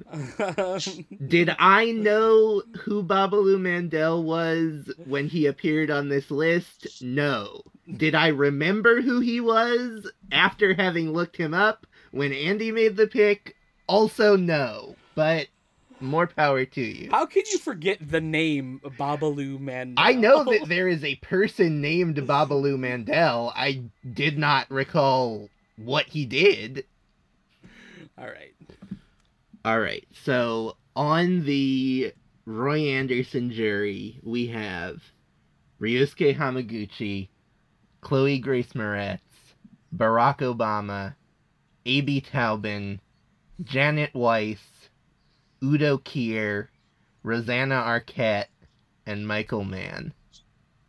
Did I know who Babaloo Mandel was when he appeared on this list? No. Did I remember who he was after having looked him up when Andy made the pick? Also, no. But more power to you. How can you forget the name Babaloo Mandel? I know that there is a person named Babaloo Mandel. I did not recall what he did. All right. All right. So on the Roy Andersson jury, we have Ryusuke Hamaguchi, Chloe Grace Moretz, Barack Obama, Amy Taubin, Janet Weiss, Udo Kier, Rosanna Arquette, and Michael Mann.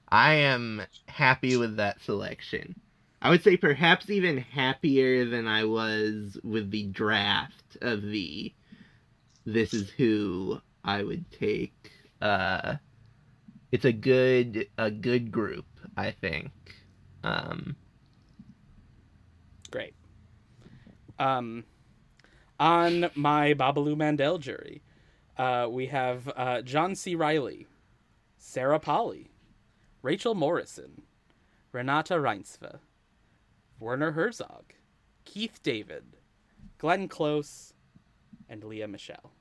I am happy with that selection. I would say perhaps even happier than I was with the draft of the this is who I would take. Uh it's a good a good group, I think. Um Great. Um, on my Babaloo Mandel jury, uh, we have uh, John C. Reilly, Sarah Polley, Rachel Morrison, Renata Reinsve, Werner Herzog, Keith David, Glenn Close, and Lea Michele.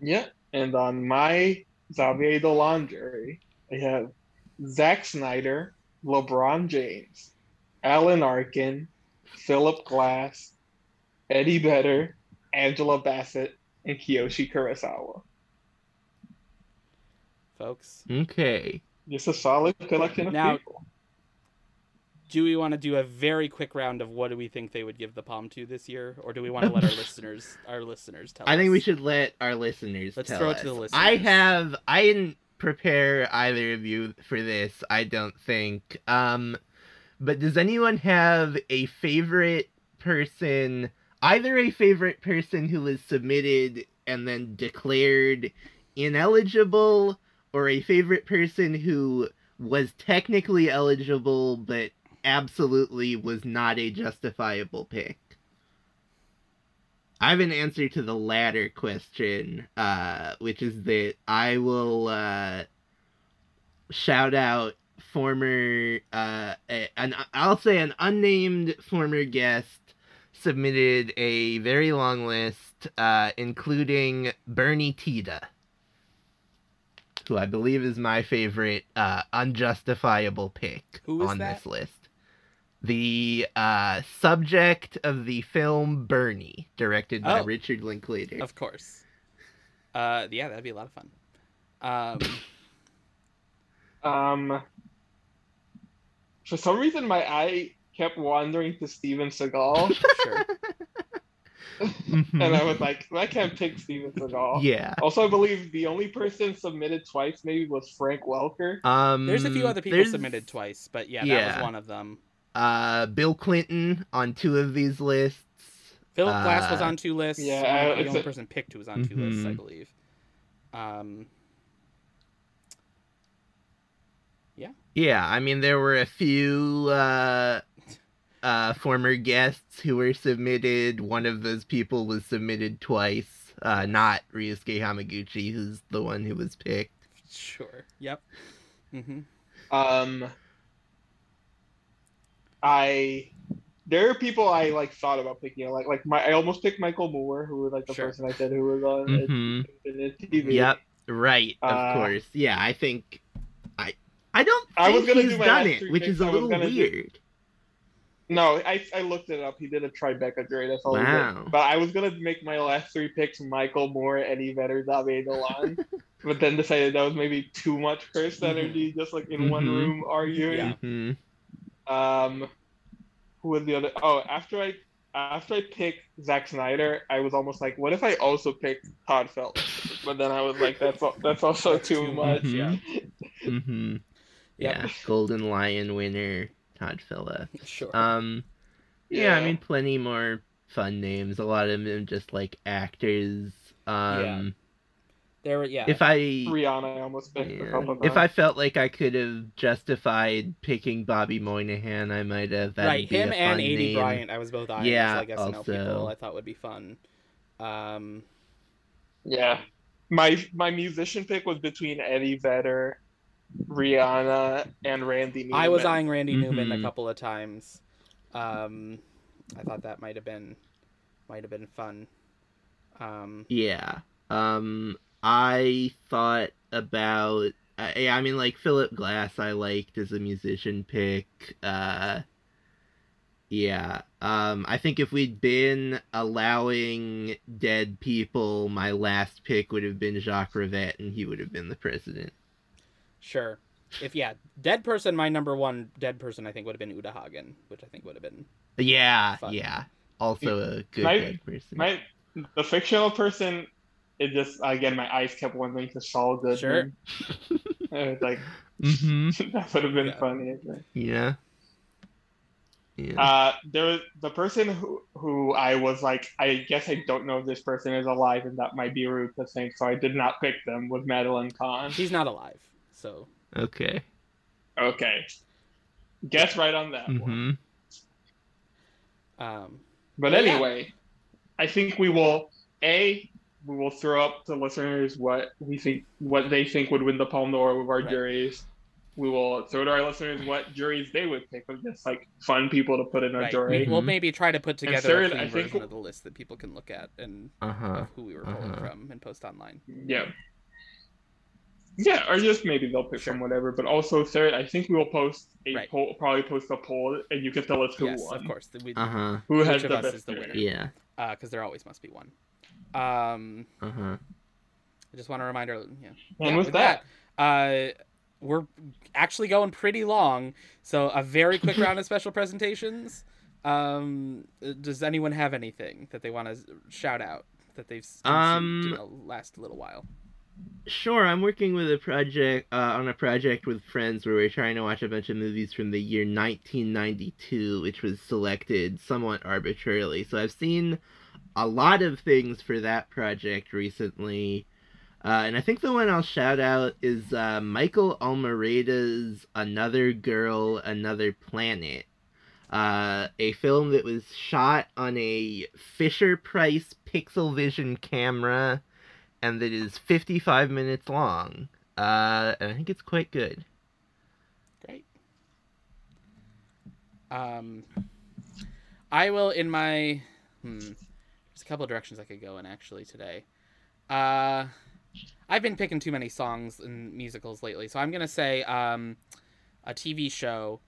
Yeah, and on my Xavier Dolan jury, I have Zack Snyder, LeBron James, Alan Arkin, Philip Glass, Eddie Vedder, Angela Bassett, and Kiyoshi Kurosawa. Folks, okay. Just a solid collection of Now- people. do we want to do a very quick round of what do we think they would give the palm to this year, or do we want to let our listeners our listeners tell I think we should let our listeners tell us. Let's tell throw it to the listeners. I have I didn't prepare either of you for this, I don't think. Um but does anyone have a favorite person either a favorite person who was submitted and then declared ineligible or a favorite person who was technically eligible but absolutely was not a justifiable pick? I have an answer to the latter question, uh, which is that I will uh, shout out former, uh, a- an I'll say an unnamed former guest submitted a very long list, uh, including Bernie Tiede, who I believe is my favorite uh, unjustifiable pick Who is on that? this list the uh, subject of the film Bernie, directed by Oh. Richard Linklater. Of course. Uh, yeah, that'd be a lot of fun. Um, Um, for some reason, my eye kept wandering to Steven Seagal, sure. And I was like, I can't pick Steven Seagal. yeah. Also, I believe the only person submitted twice maybe was Frank Welker. Um, There's a few other people there's, submitted twice, but yeah, that was one of them. Uh, Bill Clinton on two of these lists. Philip Glass was Uh, on two lists. yeah, Yeah, uh, the only a- person picked who was on 2 lists, I believe. Um, Yeah, I mean there were a few uh, uh, former guests who were submitted. One of those people was submitted twice. Uh, not Ryusuke Hamaguchi, who's the one who was picked. Sure. Yep. Mm-hmm. Um, I there are people I like thought about picking. Like like my I almost picked Michael Moore, who was like the Sure. person I said who was on it hmm the TV. Yep. Right. Of Uh, course. Yeah. I think. I. Don't think I was gonna he's do done it, which is a little gonna do- weird. No, I I looked it up. He did a Tribeca jury. That's all. Wow. But I was gonna make my last three picks Michael Moore, Eddie Vedder, David Dolan, but then decided that was maybe too much first Mhm. energy, just like in one Mhm. room arguing. Yeah. hmm Um, who was the other? Oh, after I after I picked Zack Snyder, I was almost like, what if I also picked Todd Phillips? But then I was like, that's al- that's also too, much. much, Yeah. Yep. Yeah. Golden Lion winner Todd Phillips. Sure. Um. Yeah. I mean, plenty more fun names. A lot of them just like actors. Um. there. were- Yeah. If I. Rihanna, I almost picked Yeah. If. I felt like I could have justified picking Bobby Moynihan, I might have. That'd right. Him and fun Aidy name. Bryant. I was both eyeing. Yeah, as, like SNL people. also- I thought would be fun. Um. Yeah. My my musician pick was between Eddie Vedder, Rihanna, and Randy Newman. I was eyeing Randy Newman a Mhm. couple of times. Um, I thought that might have been might have been fun. Um, Yeah. Um, I thought about. Yeah, I mean, like Philip Glass, I liked as a musician pick. Uh, yeah. Um, I think if we'd been allowing dead people, my last pick would have been Jacques Rivette, and he would have been the president. Sure. If yeah, dead person, my number one dead person, I think would have been Uta Hagen, which I think would have been Yeah, Fun. yeah. Also a good My- dead person. My the fictional person. It just again, my eyes kept wandering to Saul Goodman. I was like, hmm that would have been Yeah. funny. Yeah. Yeah. Uh, there was the person who who I was like, I guess I don't know if this person is alive, and that might be rude to think, so I did not pick them. Was Madeline Kahn? she's not alive. So okay. Okay, guess right on that one. hmm um, But Yeah, yeah. anyway, I think we will a we will throw up to listeners what we think what they think would win the Palme d'Or with our Right. juries. We will throw to our listeners what juries they would pick of just like fun people to put in our right. jury. We'll maybe try to put together third, a clean I think- version of the list that people can look at and Uh huh. of who we were pulling Uh-huh. from and post online. Yeah. Yeah, or just maybe they'll pick Sure. from whatever. But also third, I think we will post a Right. poll, probably post a poll, and you can tell us who yes, won, of course. We, Uh huh. who has of the us best is the winner? Yeah. because there always must be one. Um, Uh huh. I just want to remind our yeah. And Yeah, with that, uh, we're actually going pretty long, so a very quick round of special presentations. Um, does anyone have anything that they want to shout out that they've consumed Um, in the last little while? Sure, I'm working with a project uh, on a project with friends where we're trying to watch a bunch of movies from the year 1992, which was selected somewhat arbitrarily. So I've seen a lot of things for that project recently. Uh, and I think the one I'll shout out is uh, Michael Almereyda's Another Girl, Another Planet. Uh, a film that was shot on a Fisher Price Pixel Vision camera and that is 55 minutes long. Uh, and I think it's quite good. Great. Um, I will in my hmm. There's a couple of directions I could go in actually today. Uh, I've been picking too many songs and musicals lately, so I'm gonna say um, a TV show.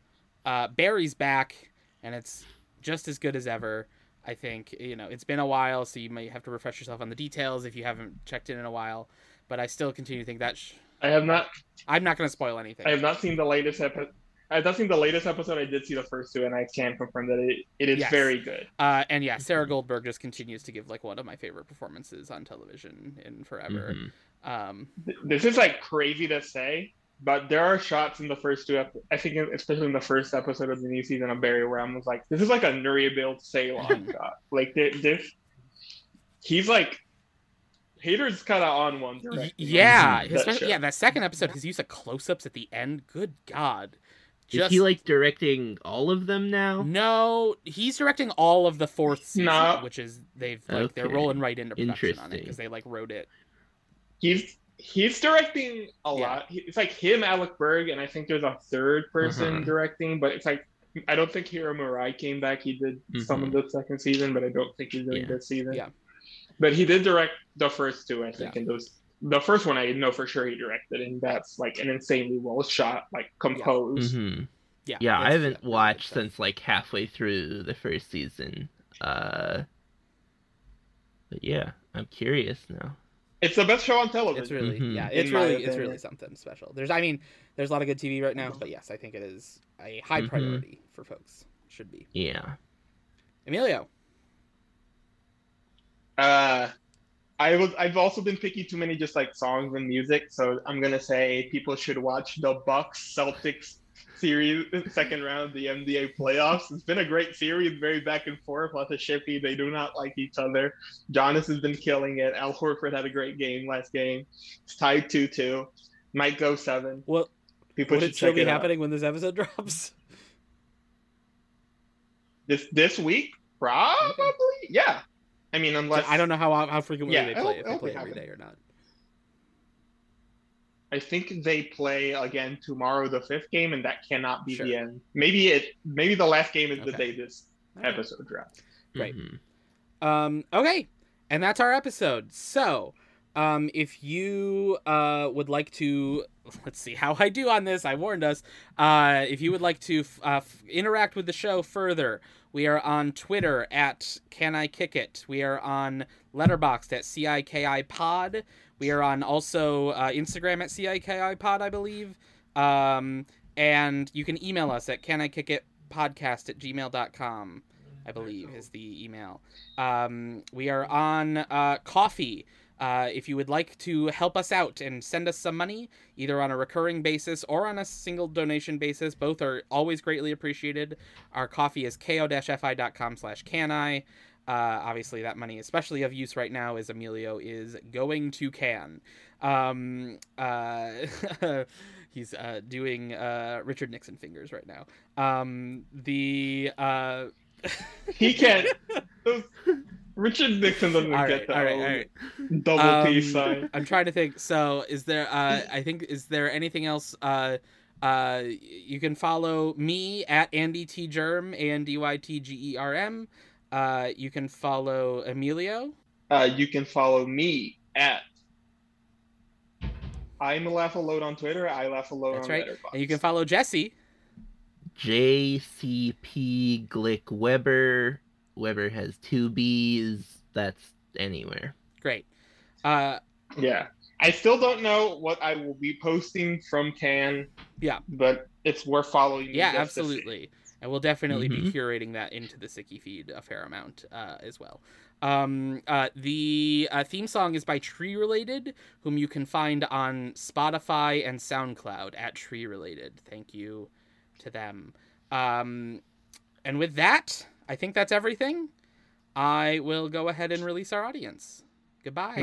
Uh, Barry's back, and it's just as good as ever. I think you know it's been a while, so you may have to refresh yourself on the details if you haven't checked in in a while. But I still continue to think that sh- I have not, I'm not going to spoil anything. I have not seen the latest episode. I have not seen the latest episode. I did see the first two, and I can confirm that it, it is Yes. very good. Uh, and yeah, Sarah Goldberg just continues to give like one of my favorite performances on television in forever. Mhm. Um, This is like crazy to say, but there are shots in the first two. Ep- I think, especially in the first episode of the new season of Barry, where I was like, "This is like a Nuri Nuriel Ceylan shot." Like thi- this, he's like, Hader's kind of on one. y- directing yeah, that yeah, that second episode, his use of close-ups at the end. Good God, Is he like directing all of them now? no, he's directing all of the fourth season, No. which is they've like they're rolling right into production on it because they like wrote it. he's he's directing a Yeah. lot. It's like him, Alec Berg, and I think there's a third person Mhm. directing, but it's like I don't think Hiro Murai came back. He did some of the second season, but I don't think he's doing Yeah. this season. Yeah. But he did direct the first two, I think, Yeah. and those the first one I know for sure he directed, and that's like an insanely well shot, like composed. hmm Yeah. Yeah, I haven't watched stuff. since like halfway through the first season. Uh, but yeah, I'm curious now. It's the best show on television. It's really Mhm. yeah, it's my really it's really something special. There's I mean, there's a lot of good TV right now, but yes, I think it is a high Mhm. priority for folks. Should be. Yeah. Emilio. Uh, I was I've also been picking too many just like songs and music, so I'm gonna say people should watch the Bucks Celtics series second round of the NBA playoffs. It's been a great series, very back and forth, lots of shippy. They do not like each other. Giannis has been killing it. Al Horford had a great game last game. It's tied two two. Might go seven. Well, People would should it still check be it out. happening when this episode drops? This this week, probably. Yeah. I mean, unless I don't know how how frequently Yeah, they it'll- play if they play be every day happening. or not. I think they play again tomorrow, the fifth game, and that cannot be Sure. the end. Maybe it. Maybe the last game is the day this All right. episode drops. Right. Mhm. Um, okay, and that's our episode. So, um, if you uh, would like to, let's see how I do on this. I warned us. Uh, if you would like to f- uh, f- interact with the show further, we are on Twitter at Can I Kick It. We are on Letterboxd at CIKI Pod. We are on also uh, Instagram at CIKI Pod, I believe. Um, and you can email us at Can I Kick It Podcast at gmail.com. I believe is the email. Um, we are on uh, Ko-fi. Uh, if you would like to help us out and send us some money, either on a recurring basis or on a single donation basis, both are always greatly appreciated. Our Ko-fi is ko-fi.com slash cani. Uh, obviously, that money, especially of use right now, is Emilio is going to Cannes. Um, uh, he's uh, doing uh, Richard Nixon fingers right now. Um, the uh, He can't. Richard Nixon doesn't all get right, that all right, all right. double Um, P sign. I'm trying to think. So, is there? Uh, I think is there anything else? Uh, uh, you can follow me at Andy T Germ, A N D Y T G E R M. Uh, you can follow Emilio. Uh, you can follow me at. I'm a laugh load on Twitter. I laugh load That's on right. Letterboxd. And you can follow Jesse. JCP Glick Weber. Weber has two B's. That's anywhere. Great. Uh, Yeah. I still don't know what I will be posting from Cannes. Yeah. But it's worth following. yeah, just to see. absolutely. And we'll definitely be Mhm. curating that into the CIKI feed a fair amount uh, as well. Um, uh, the uh, theme song is by Tree Related, whom you can find on Spotify and SoundCloud at Tree Related. Thank you to them. Um, and with that, I think that's everything. I will go ahead and release our audience. Goodbye.